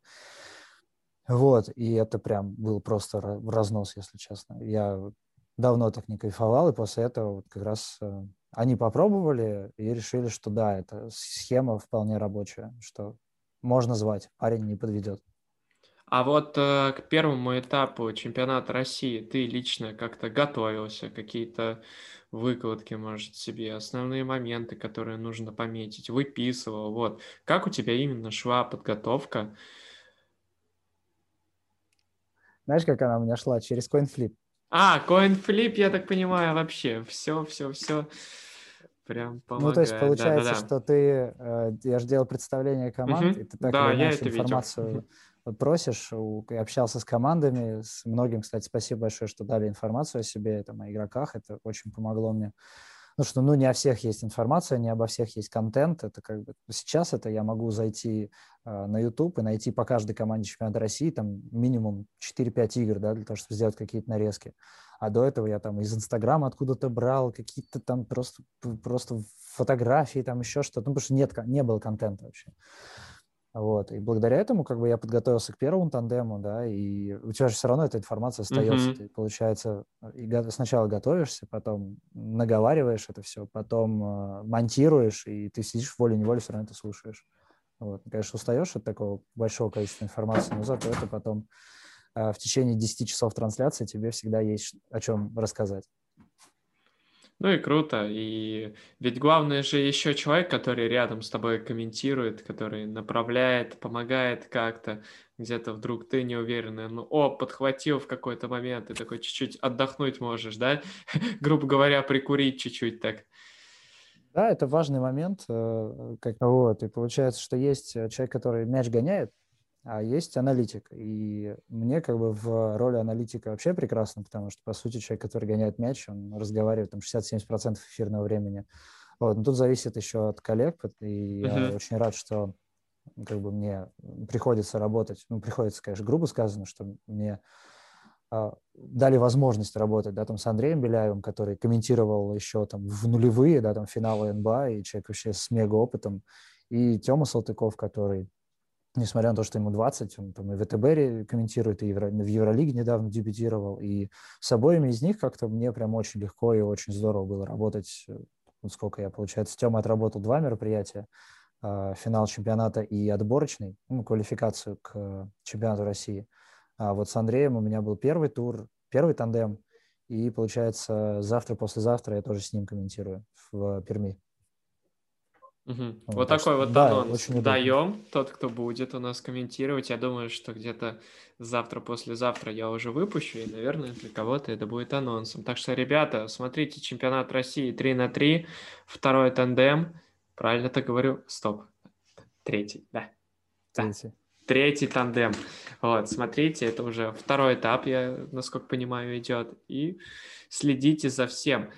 Вот, и это прям был просто разнос, если честно. Я давно так не кайфовал, и после этого вот как раз э, они попробовали и решили, что да, эта схема вполне рабочая, что можно звать, парень не подведет. А вот э, к первому этапу чемпионата России ты лично как-то готовился, какие-то выкладки, может, себе, основные моменты, которые нужно пометить, выписывал, вот. Как у тебя именно шла подготовка? Знаешь, как она у меня шла? Через CoinFlip. А, CoinFlip, я так понимаю, вообще все, все, все прям помогает. Ну, то есть получается, Да-да-да. что ты, э, я же делал представление команд, угу. и ты так да, или иначе информацию видел. просишь, и общался с командами, с многим, кстати, спасибо большое, что дали информацию о себе, там, о игроках, это очень помогло мне. Ну что, ну не о всех есть информация, не обо всех есть контент. Это как бы сейчас это я могу зайти э, на YouTube и найти по каждой команде чемпионата России там минимум 4-5 игр, да, для того, чтобы сделать какие-то нарезки. А до этого я там из Инстаграма откуда-то брал какие-то там просто, просто фотографии, там еще что-то, ну, потому что нет, не было контента вообще. Вот. И благодаря этому как бы я подготовился к первому тандему, да, и у тебя же все равно эта информация остается. Mm-hmm. Ты, получается, и сначала готовишься, потом наговариваешь это все, потом э, монтируешь, и ты сидишь волей-неволей все равно это слушаешь. Вот. Конечно, устаешь от такого большого количества информации, но зато это потом э, в течение 10 часов трансляции тебе всегда есть о чем рассказать. Ну и круто. И ведь главное же еще человек, который рядом с тобой комментирует, который направляет, помогает как-то. Где-то вдруг ты не уверенный, ну, о, подхватил в какой-то момент, ты такой чуть-чуть отдохнуть можешь, да? (laughs) Грубо говоря, прикурить чуть-чуть так. Да, это важный момент. Э, как, вот, и получается, что есть э, человек, который мяч гоняет, а есть аналитик. И мне как бы в роли аналитика вообще прекрасно, потому что, по сути, человек, который гоняет мяч, он разговаривает там 60-70% эфирного времени. Вот. Но тут зависит еще от коллег, и uh-huh. я очень рад, что как бы мне приходится работать, ну, приходится, конечно, грубо сказано, что мне а, дали возможность работать, да, там с Андреем Беляевым, который комментировал еще там в нулевые, да, там финалы НБА, и человек вообще с мега опытом, и Тёма Салтыков, который несмотря на то, что ему 20, он там и ВТБ комментирует, и в Евролиге недавно дебютировал, и с обоими из них как-то мне прям очень легко и очень здорово было работать. Сколько я, получается, с Тёмой отработал два мероприятия, а, финал чемпионата и отборочный, ну, квалификацию к чемпионату России. А вот с Андреем у меня был первый тур, первый тандем, и, получается, завтра-послезавтра я тоже с ним комментирую в Перми. Угу. Вот, вот такой вот да, анонс даем. Тот, кто будет у нас комментировать, я думаю, что где-то завтра-послезавтра я уже выпущу, и, наверное, для кого-то это будет анонсом. Так что, ребята, смотрите чемпионат России 3 на 3, второй тандем. Правильно так говорю? Стоп. Третий, да. Третий. третий тандем. Вот, смотрите, это уже второй этап, я, насколько понимаю, идет. И следите за всем.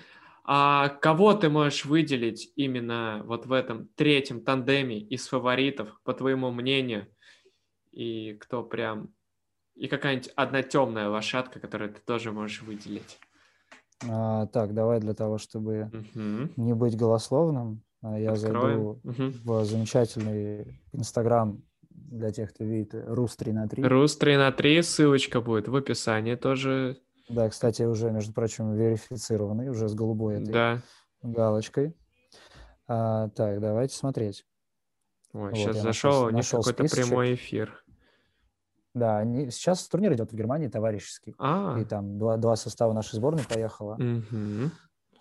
А кого ты можешь выделить именно вот в этом третьем тандеме из фаворитов, по твоему мнению? И кто прям... И какая-нибудь одна темная лошадка, которую ты тоже можешь выделить? А, так, давай для того, чтобы угу. не быть голословным, а, я Откроем. зайду угу. в замечательный Инстаграм для тех, кто видит, Рус 3 на 3. Рус 3 на 3, ссылочка будет в описании тоже. Да, кстати, уже, между прочим, верифицированный, уже с голубой этой да. галочкой. А, так, давайте смотреть. Ой, вот, сейчас зашел, у них какой-то прямой эфир. Да, они, сейчас турнир идет в Германии товарищеский. А. И там два, два состава нашей сборной поехало. Угу.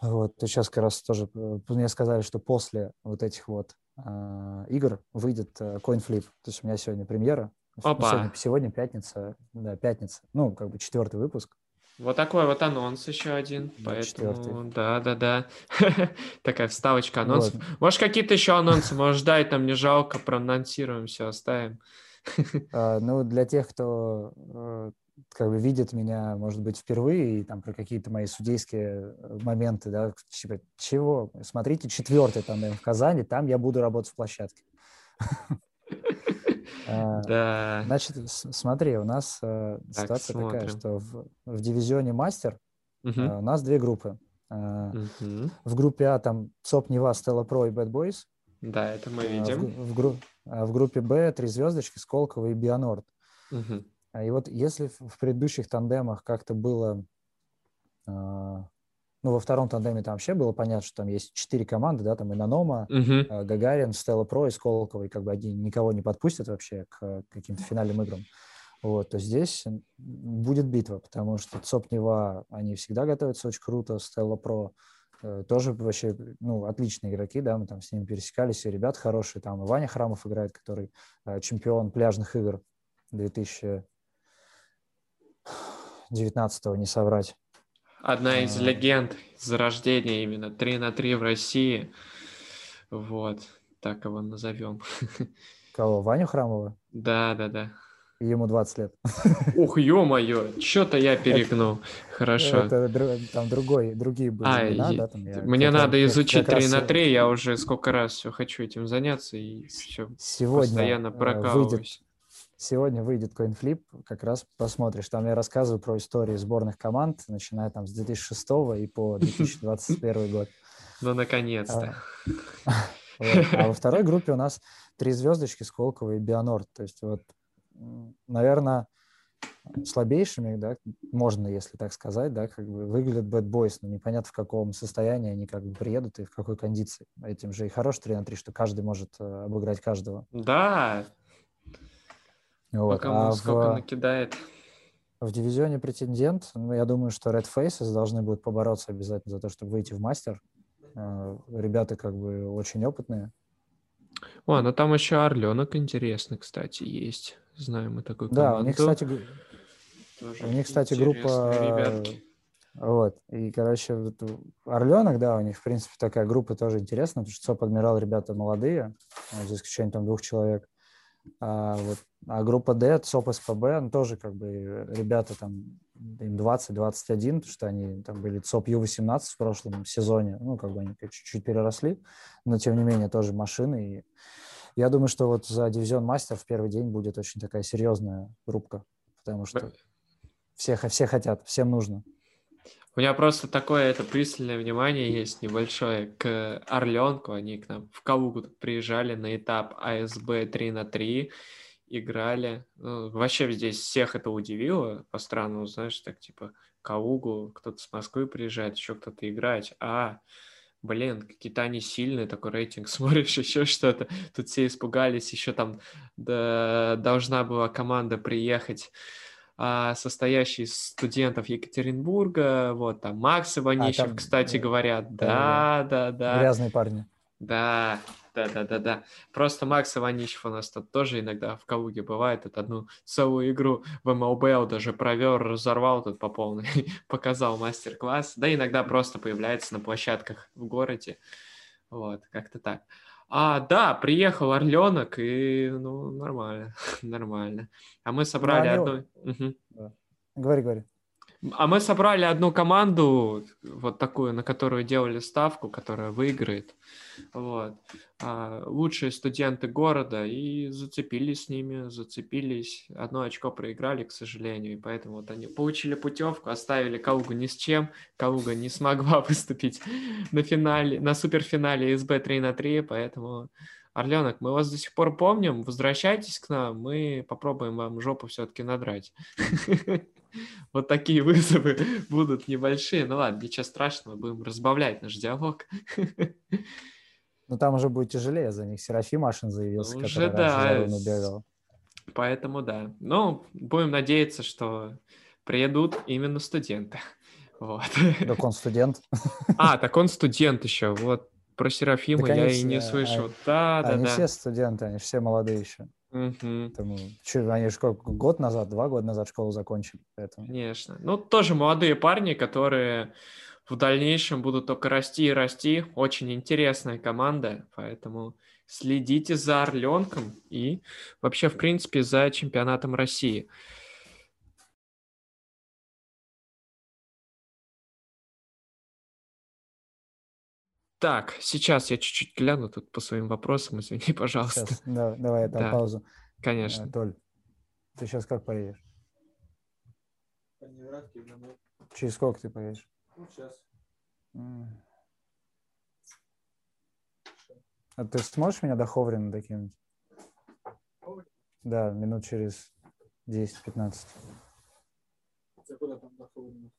Вот, сейчас как раз тоже э, мне сказали, что после вот этих вот э, игр выйдет э, CoinFlip. То есть у меня сегодня премьера. Опа. Сегодня, сегодня пятница, да, пятница. Ну, как бы четвертый выпуск. Вот такой вот анонс еще один. Поэтому, четвертый. да, да, да. (laughs) Такая вставочка анонс. Вот. Может, какие-то еще анонсы, может, ждать нам не жалко, проанонсируем, все оставим. (laughs) А, ну, для тех, кто э, как бы видит меня, может быть, впервые, и там про какие-то мои судейские э, моменты, да, типа, чего? Смотрите, четвертый там в Казани, там я буду работать в площадке. (laughs) А, да. Значит, смотри, у нас э, ситуация такая, что в дивизионе мастер у нас две группы. В группе А там ЦОП Нева, Стелла Про и Bad Boys. Да, это мы видим. В, в, а в группе Б три звездочки, Сколково и Бионорд. Угу. И вот если в предыдущих тандемах как-то было, а, ну, во втором тандеме там вообще было понятно, что там есть четыре команды, да, там и Нанома, угу. Гагарин, Стелла Про и Сколково, и как бы они никого не подпустят вообще к каким-то финальным играм. Вот, то здесь будет битва, потому что ЦОП Нева, они всегда готовятся очень круто, Стелла Про Э, тоже вообще, ну, отличные игроки, да, мы там с ними пересекались, и ребят хорошие, там и Ваня Храмов играет, который э, чемпион пляжных игр 2019 не соврать. Одна из легенд зарождения именно, 3 на 3 в России, вот, так его назовем. (laughs) Кого, Ваню Храмова? Да, да, да ему 20 лет. Ух, ё-моё, что-то я перегнул. Хорошо. Это, там другой, другие были а, имена, да, там я, Мне надо раз, изучить 3 на 3, я уже сколько раз все хочу этим заняться, и все сегодня постоянно э, прокалываюсь. Выйдет, сегодня выйдет CoinFlip, как раз посмотришь. Там я рассказываю про истории сборных команд, начиная там с 2006 и по (laughs) 2021 год. Ну, наконец-то. А, (laughs) а во второй группе у нас три звездочки Сколково и Бионорд. То есть вот наверное, слабейшими, да, можно, если так сказать, да, как бы выглядят Bad Boys, но непонятно в каком состоянии они как бы приедут и в какой кондиции. Этим же и хороший 3 на 3, что каждый может э, обыграть каждого. Да. Вот. а сколько в, накидает. В дивизионе претендент, ну, я думаю, что Red Faces должны будут побороться обязательно за то, чтобы выйти в мастер. Э, ребята как бы очень опытные. О, ну там еще Орленок интересный, кстати, есть. Знаем мы такой команду. Да, у них, кстати, Тоже у них, кстати, группа... Ребятки. Вот, и, короче, Орленок, да, у них, в принципе, такая группа тоже интересная, потому что СОП Адмирал ребята молодые, за исключением там двух человек. А, вот, а группа D, СОП СПБ, ну, тоже как бы ребята там, им 20-21, потому что они там были СОП Ю-18 в прошлом сезоне, ну, как бы они чуть-чуть переросли, но, тем не менее, тоже машины, и я думаю, что вот за дивизион мастер в первый день будет очень такая серьезная рубка, потому что все, все хотят, всем нужно. У меня просто такое это пристальное внимание есть небольшое к Орленку. Они к нам в Калугу приезжали на этап АСБ 3 на 3, играли. Ну, вообще здесь всех это удивило по-странному, знаешь, так типа Калугу, кто-то с Москвы приезжает, еще кто-то играть. А блин, какие-то они сильные, такой рейтинг, (laughs) смотришь, еще что-то. Тут все испугались, еще там да, должна была команда приехать состоящий из студентов Екатеринбурга, вот там Макс Иванищев, а, там, кстати, э, говорят, да, да, да, да. Грязные парни. Да, да, да, да, да. Просто Макс Иванищев у нас тут тоже иногда в Калуге бывает. Это одну целую игру в МЛБЛ даже провел, разорвал тут по полной, (laughs) показал мастер-класс. Да, иногда просто появляется на площадках в городе. Вот, как-то так. А, да, приехал Орленок, и, ну, нормально, (laughs) нормально. А мы собрали Ну, одну... Мгм. Говори, говори. А мы собрали одну команду, вот такую, на которую делали ставку, которая выиграет. Вот. А, лучшие студенты города, и зацепились с ними, зацепились. Одно очко проиграли, к сожалению, и поэтому вот они получили путевку, оставили Калугу ни с чем. Калуга не смогла (laughs) выступить на финале, на суперфинале СБ 3 на 3, поэтому Орленок, мы вас до сих пор помним, возвращайтесь к нам, мы попробуем вам жопу все-таки надрать. (laughs) Вот такие вызовы (laughs) будут небольшие. Ну ладно, ничего страшного, будем разбавлять наш диалог. (laughs) Ну, там уже будет тяжелее за них. Серафим Ашин заявился, Уже который да, раньше за Руну с- бегал. Поэтому да. Ну, будем надеяться, что приедут именно студенты. Вот. Так он студент. А, так он студент еще. Вот про Серафима Так я они и не все- слышал. они- Да, да, Они да. все студенты, они все молодые еще. Мгм. Поэтому, чё, они же год назад, два года назад школу закончили. Поэтому. Конечно. Ну, тоже молодые парни, которые в дальнейшем будут только расти и расти. Очень интересная команда, поэтому следите за Орленком и вообще, в принципе, за чемпионатом России. Так, сейчас я чуть-чуть гляну тут по своим вопросам, извини, (laughs) пожалуйста. Сейчас, да, давай это Да, паузу. Э, Конечно. Толь, ты сейчас как поедешь? Через сколько ты поедешь? М. А ты сможешь меня до Ховрина докинуть? Да, минут через 10-15. Да, да, это самое,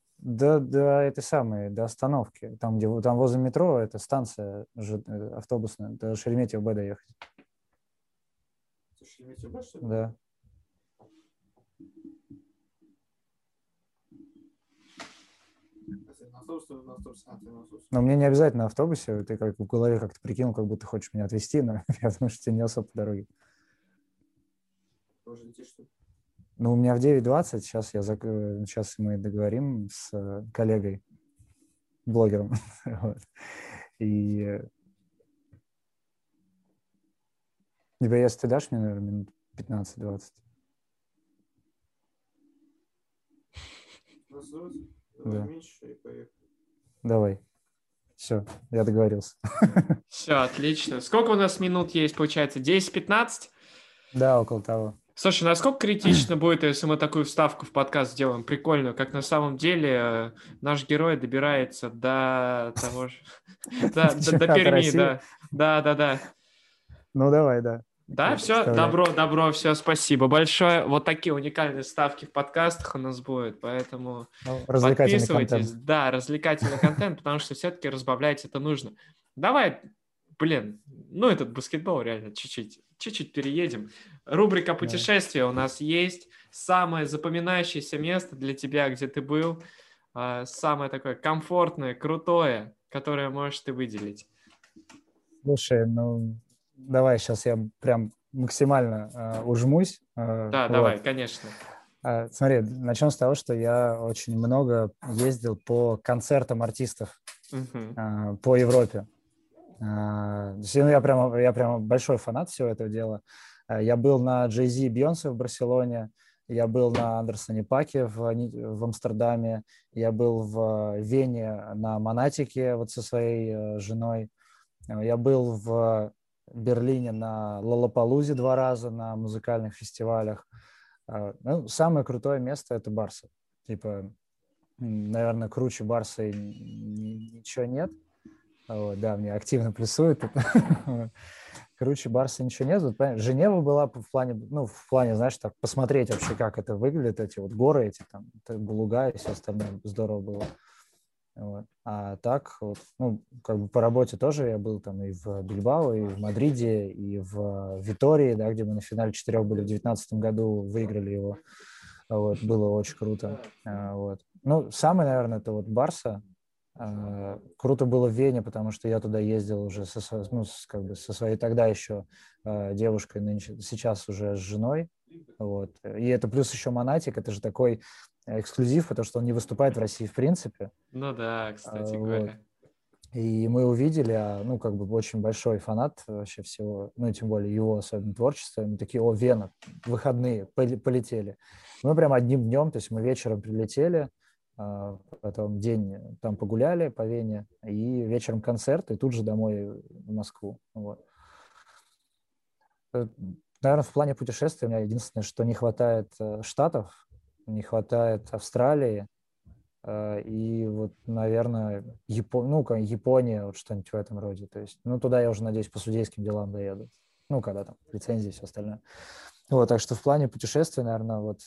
до остановки. Там, где там возле метро, это станция э, автобусная. До Шереметьево Б доехать. Да. Но мне не обязательно на автобусе. Ты как в голове как-то прикинул, как будто хочешь меня отвезти, но (laughs) я думаю, что тебе не особо по дороге. Ну, у меня в 9.20, сейчас, я, зак- э, сейчас мы договорим с э, коллегой, блогером. (laughs) Вот. И э, Либо если ты дашь мне, наверное, минут 15-20. Да. Давай. Все, я договорился. Все, отлично. Сколько у нас минут есть, получается? 10-15? Да, около того. Слушай, насколько критично будет, если мы такую вставку в подкаст сделаем? Прикольно, как на самом деле э, наш герой добирается до того же... (laughs) До- Перми, да. Да, да, да. Ну, давай, да. Да, Я все, представляю. добро, добро, все, спасибо большое. Вот такие уникальные ставки в подкастах у нас будут, поэтому Ну, подписывайтесь. контент. Да, развлекательный контент, потому что все-таки разбавлять это нужно. Давай, блин, ну этот баскетбол реально чуть-чуть, чуть-чуть переедем. Рубрика путешествия у нас есть. Самое запоминающееся место для тебя, где ты был. а, Самое такое комфортное, крутое, которое можешь ты выделить. Слушай, ну, давай сейчас я прям максимально э, ужмусь. э, Да, вот. давай, конечно. Смотри, начнем с того, что я очень много ездил по концертам артистов Мгм. а, по Европе. А, то есть, ну, я прямо, я прямо большой фанат всего этого дела. А, Я был на Jay Z и Бейонсе в Барселоне, я был на Андерсоне Паке в, в Амстердаме, я был в Вене на Монатике вот со своей э, женой, А, я был в Берлине на Лолопалузе два раза на музыкальных фестивалях. А, Ну, самое крутое место это Барса. Типа, наверное, круче Барса ничего нет. Вот, да, мне активно плюсуют. (laughs) Вот. Круче Барса ничего нет. Вот, Женева была в плане, ну, в плане, знаешь, так, посмотреть вообще, как это выглядит, эти вот горы, эти там, Булуга и все остальное. Здорово было. Вот. А так, вот, ну, как бы по работе тоже я был там и в Бильбао, и в Мадриде, и в Витории, да, где мы на финале четырех были в девятнадцатом году, выиграли его. Вот, было очень круто. А, Вот. Ну, самый, наверное, это вот Барса. А, Круто было в Вене, потому что я туда ездил уже со, ну, с- как бы со своей тогда еще а, девушкой, нынче, сейчас уже с женой. Вот. И это плюс еще Монатик, это же такой эксклюзив, потому что он не выступает в России в принципе. Ну да, кстати А, говоря. И мы увидели, а, ну, как бы очень большой фанат вообще всего, ну, тем более его особенно творчества. Мы такие, о, Вена, выходные, полетели. Мы прям одним днем, то есть мы вечером прилетели, потом день там погуляли по Вене, и вечером концерт, и тут же домой в Москву. Вот. Э, Наверное, в плане путешествий у меня единственное, что не хватает э, Штатов, не хватает Австралии, э, и вот, наверное, Япон... ну, Япония, вот что-нибудь в этом роде. То есть, ну, туда я уже, надеюсь, по судейским делам доеду. Ну, когда там лицензии и все остальное. Вот, так что в плане путешествий, наверное, вот...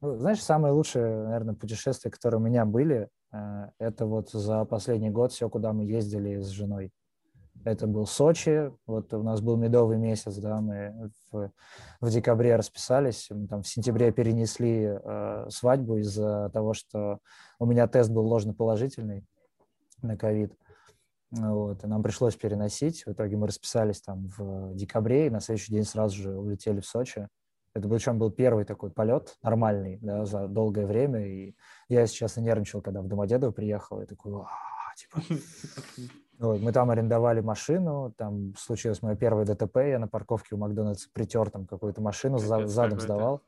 Ну, знаешь, самые лучшие, наверное, путешествия, которые у меня были, э, это вот за последний год все, куда мы ездили с женой. Это был Сочи, вот у нас был медовый месяц, да, мы в, в декабре расписались, мы там в сентябре перенесли э, свадьбу из-за того, что у меня тест был ложноположительный на ковид. Вот, и нам пришлось переносить. В итоге мы расписались там в декабре, и на следующий день сразу же улетели в Сочи. Это причем был первый такой полет, нормальный, да, за долгое время. И я, если честно, нервничал, когда в Домодедово приехал. Я такой, типа, (laughs) Вот, мы там арендовали машину, там случилось мое первое ДТП, я на парковке у Макдональдса притер там какую-то машину, за, задом сдавал.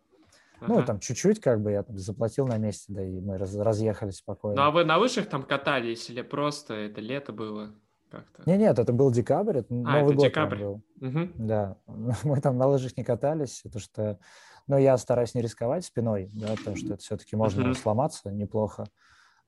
Ага. Ну, там чуть-чуть как бы я там, заплатил на месте, да, и мы раз, разъехались спокойно. Ну, а вы на вышах там катались или просто это лето было как-то? Не, нет, это был декабрь, это а, Новый это год декабрь. был. Угу. Да, (laughs) мы там на лыжах не катались, потому что, ну, я стараюсь не рисковать спиной, да, потому что это все-таки можно угу. сломаться неплохо.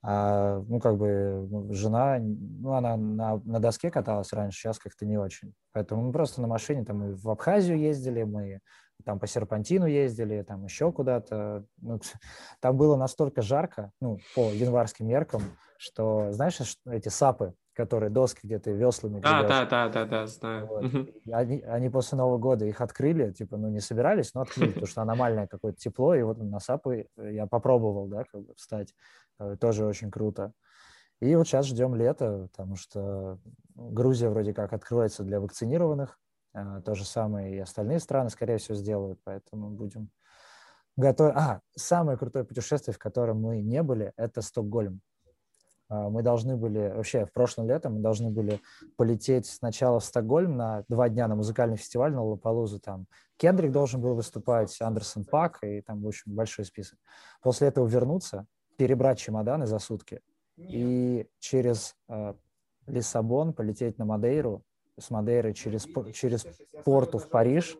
А, ну, как бы ну, жена, ну, она на, на доске каталась раньше, сейчас как-то не очень. Поэтому мы просто на машине, там, мы в Абхазию ездили, мы там по серпантину ездили, там еще куда-то. Ну, (laughs) там было настолько жарко, ну, по январским меркам, что, знаешь, эти сапы, которые доски где-то веслами Да, да, да, да, да, знаю. Вот. Они, они после Нового года их открыли, типа, ну, не собирались, но открыли, потому что аномальное какое-то тепло, и вот на сапы я попробовал, да, как бы встать. Э, тоже очень круто. И вот сейчас ждем лета, потому что Грузия вроде как открывается для вакцинированных. Э, то же самое и остальные страны, скорее всего, сделают, поэтому будем готовы. А, самое крутое путешествие, в котором мы не были, это Стокгольм. Э, мы должны были, вообще в прошлом летом мы должны были полететь сначала в Стокгольм на два дня на музыкальный фестиваль на Лапалузу. Там Кендрик должен был выступать, Андерсон Пак, и там, в общем, большой список. После этого вернуться, перебрать чемоданы за сутки и через э, Лиссабон полететь на Мадейру, с Мадейры через, через порту в Париж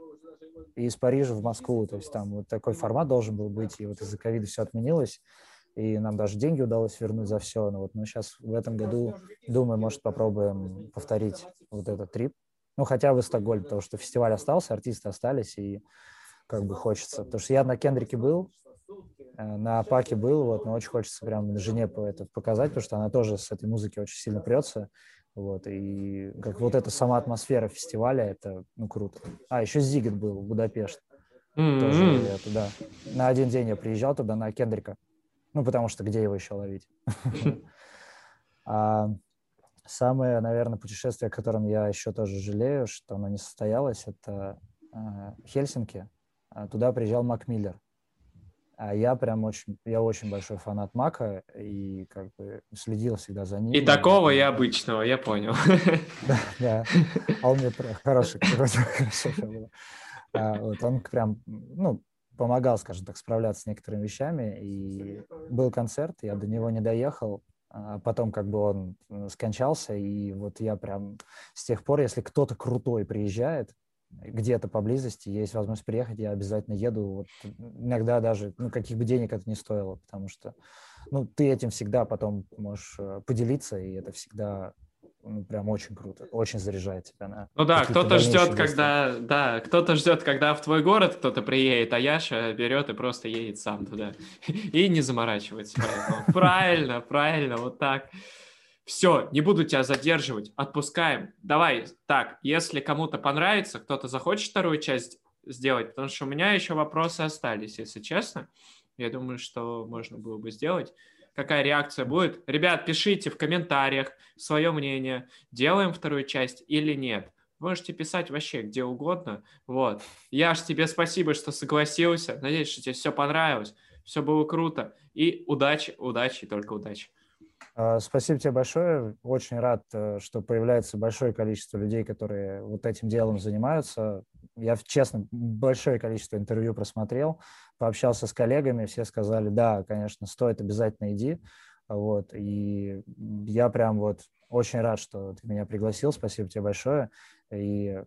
и из Парижа в Москву. То есть там вот такой формат должен был быть, и вот из-за ковида все отменилось, и нам даже деньги удалось вернуть за все. Но вот мы сейчас в этом году, думаю, может, попробуем повторить вот этот трип. Ну, хотя бы Стокгольм, потому что фестиваль остался, артисты остались, и как бы хочется. Потому что я на Кендрике был, Э, на паке был, вот, но очень хочется прям жене это показать, потому что она тоже с этой музыки очень сильно прется. Вот, и как вот эта сама атмосфера фестиваля, это, ну, круто. А, еще Зигет был в Будапешт. Mm-hmm. Тоже я туда. На один день я приезжал туда, на Кендрика. Ну, потому что где его еще ловить? (laughs) А самое, наверное, путешествие, о котором я еще тоже жалею, что оно не состоялось, это э, Хельсинки. А туда приезжал Мак Миллер. А я прям очень, я очень большой фанат Мака и как бы следил всегда за ним. И такого, и (laughs) обычного, я понял. Да, да. А он мне (laughs) хороший, хороший а, вот он прям, ну, помогал, скажем так, справляться с некоторыми вещами. И был концерт, я до него не доехал. А потом как бы он скончался, и вот я прям с тех пор, если кто-то крутой приезжает, где-то поблизости есть возможность приехать, я обязательно еду. Вот иногда даже, ну, каких бы денег это не стоило, потому что, ну, ты этим всегда потом можешь э, поделиться, и это всегда ну, прям очень круто, очень заряжает тебя на. Ну да, кто-то ждет, когда, да, кто-то ждет, когда в твой город кто-то приедет, а Яша берет и просто едет сам туда и не заморачивается. (laughs) Правильно, правильно, вот так. Все, не буду тебя задерживать, отпускаем. Давай, так, если кому-то понравится, кто-то захочет вторую часть сделать, потому что у меня еще вопросы остались, если честно. Я думаю, что можно было бы сделать. Какая реакция будет? Ребят, пишите в комментариях свое мнение, делаем вторую часть или нет. Можете писать вообще где угодно. Вот. Яш, тебе спасибо, что согласился. Надеюсь, что тебе все понравилось. Все было круто. И удачи, удачи, только удачи. А, спасибо тебе большое. Очень рад, э, что появляется большое количество людей, которые вот этим делом занимаются. Я, честно, большое количество интервью просмотрел, пообщался с коллегами, все сказали, да, конечно, стоит, обязательно иди. Вот, и я прям вот очень рад, что ты меня пригласил. Спасибо тебе большое. И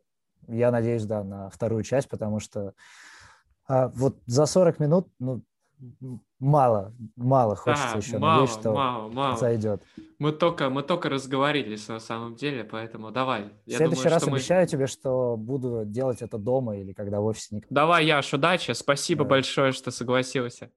я надеюсь, да, на вторую часть, потому что а, вот за 40 минут, ну, мало, мало хочется Да, еще мало, надеюсь, что мало, мало. зайдет. Мы только, мы только разговорились на самом деле, поэтому давай. В Я следующий думаю, раз что мы... обещаю тебе, что буду делать это дома или когда в офисе никто. Давай, Яш, удачи. Спасибо Да. большое, что согласился.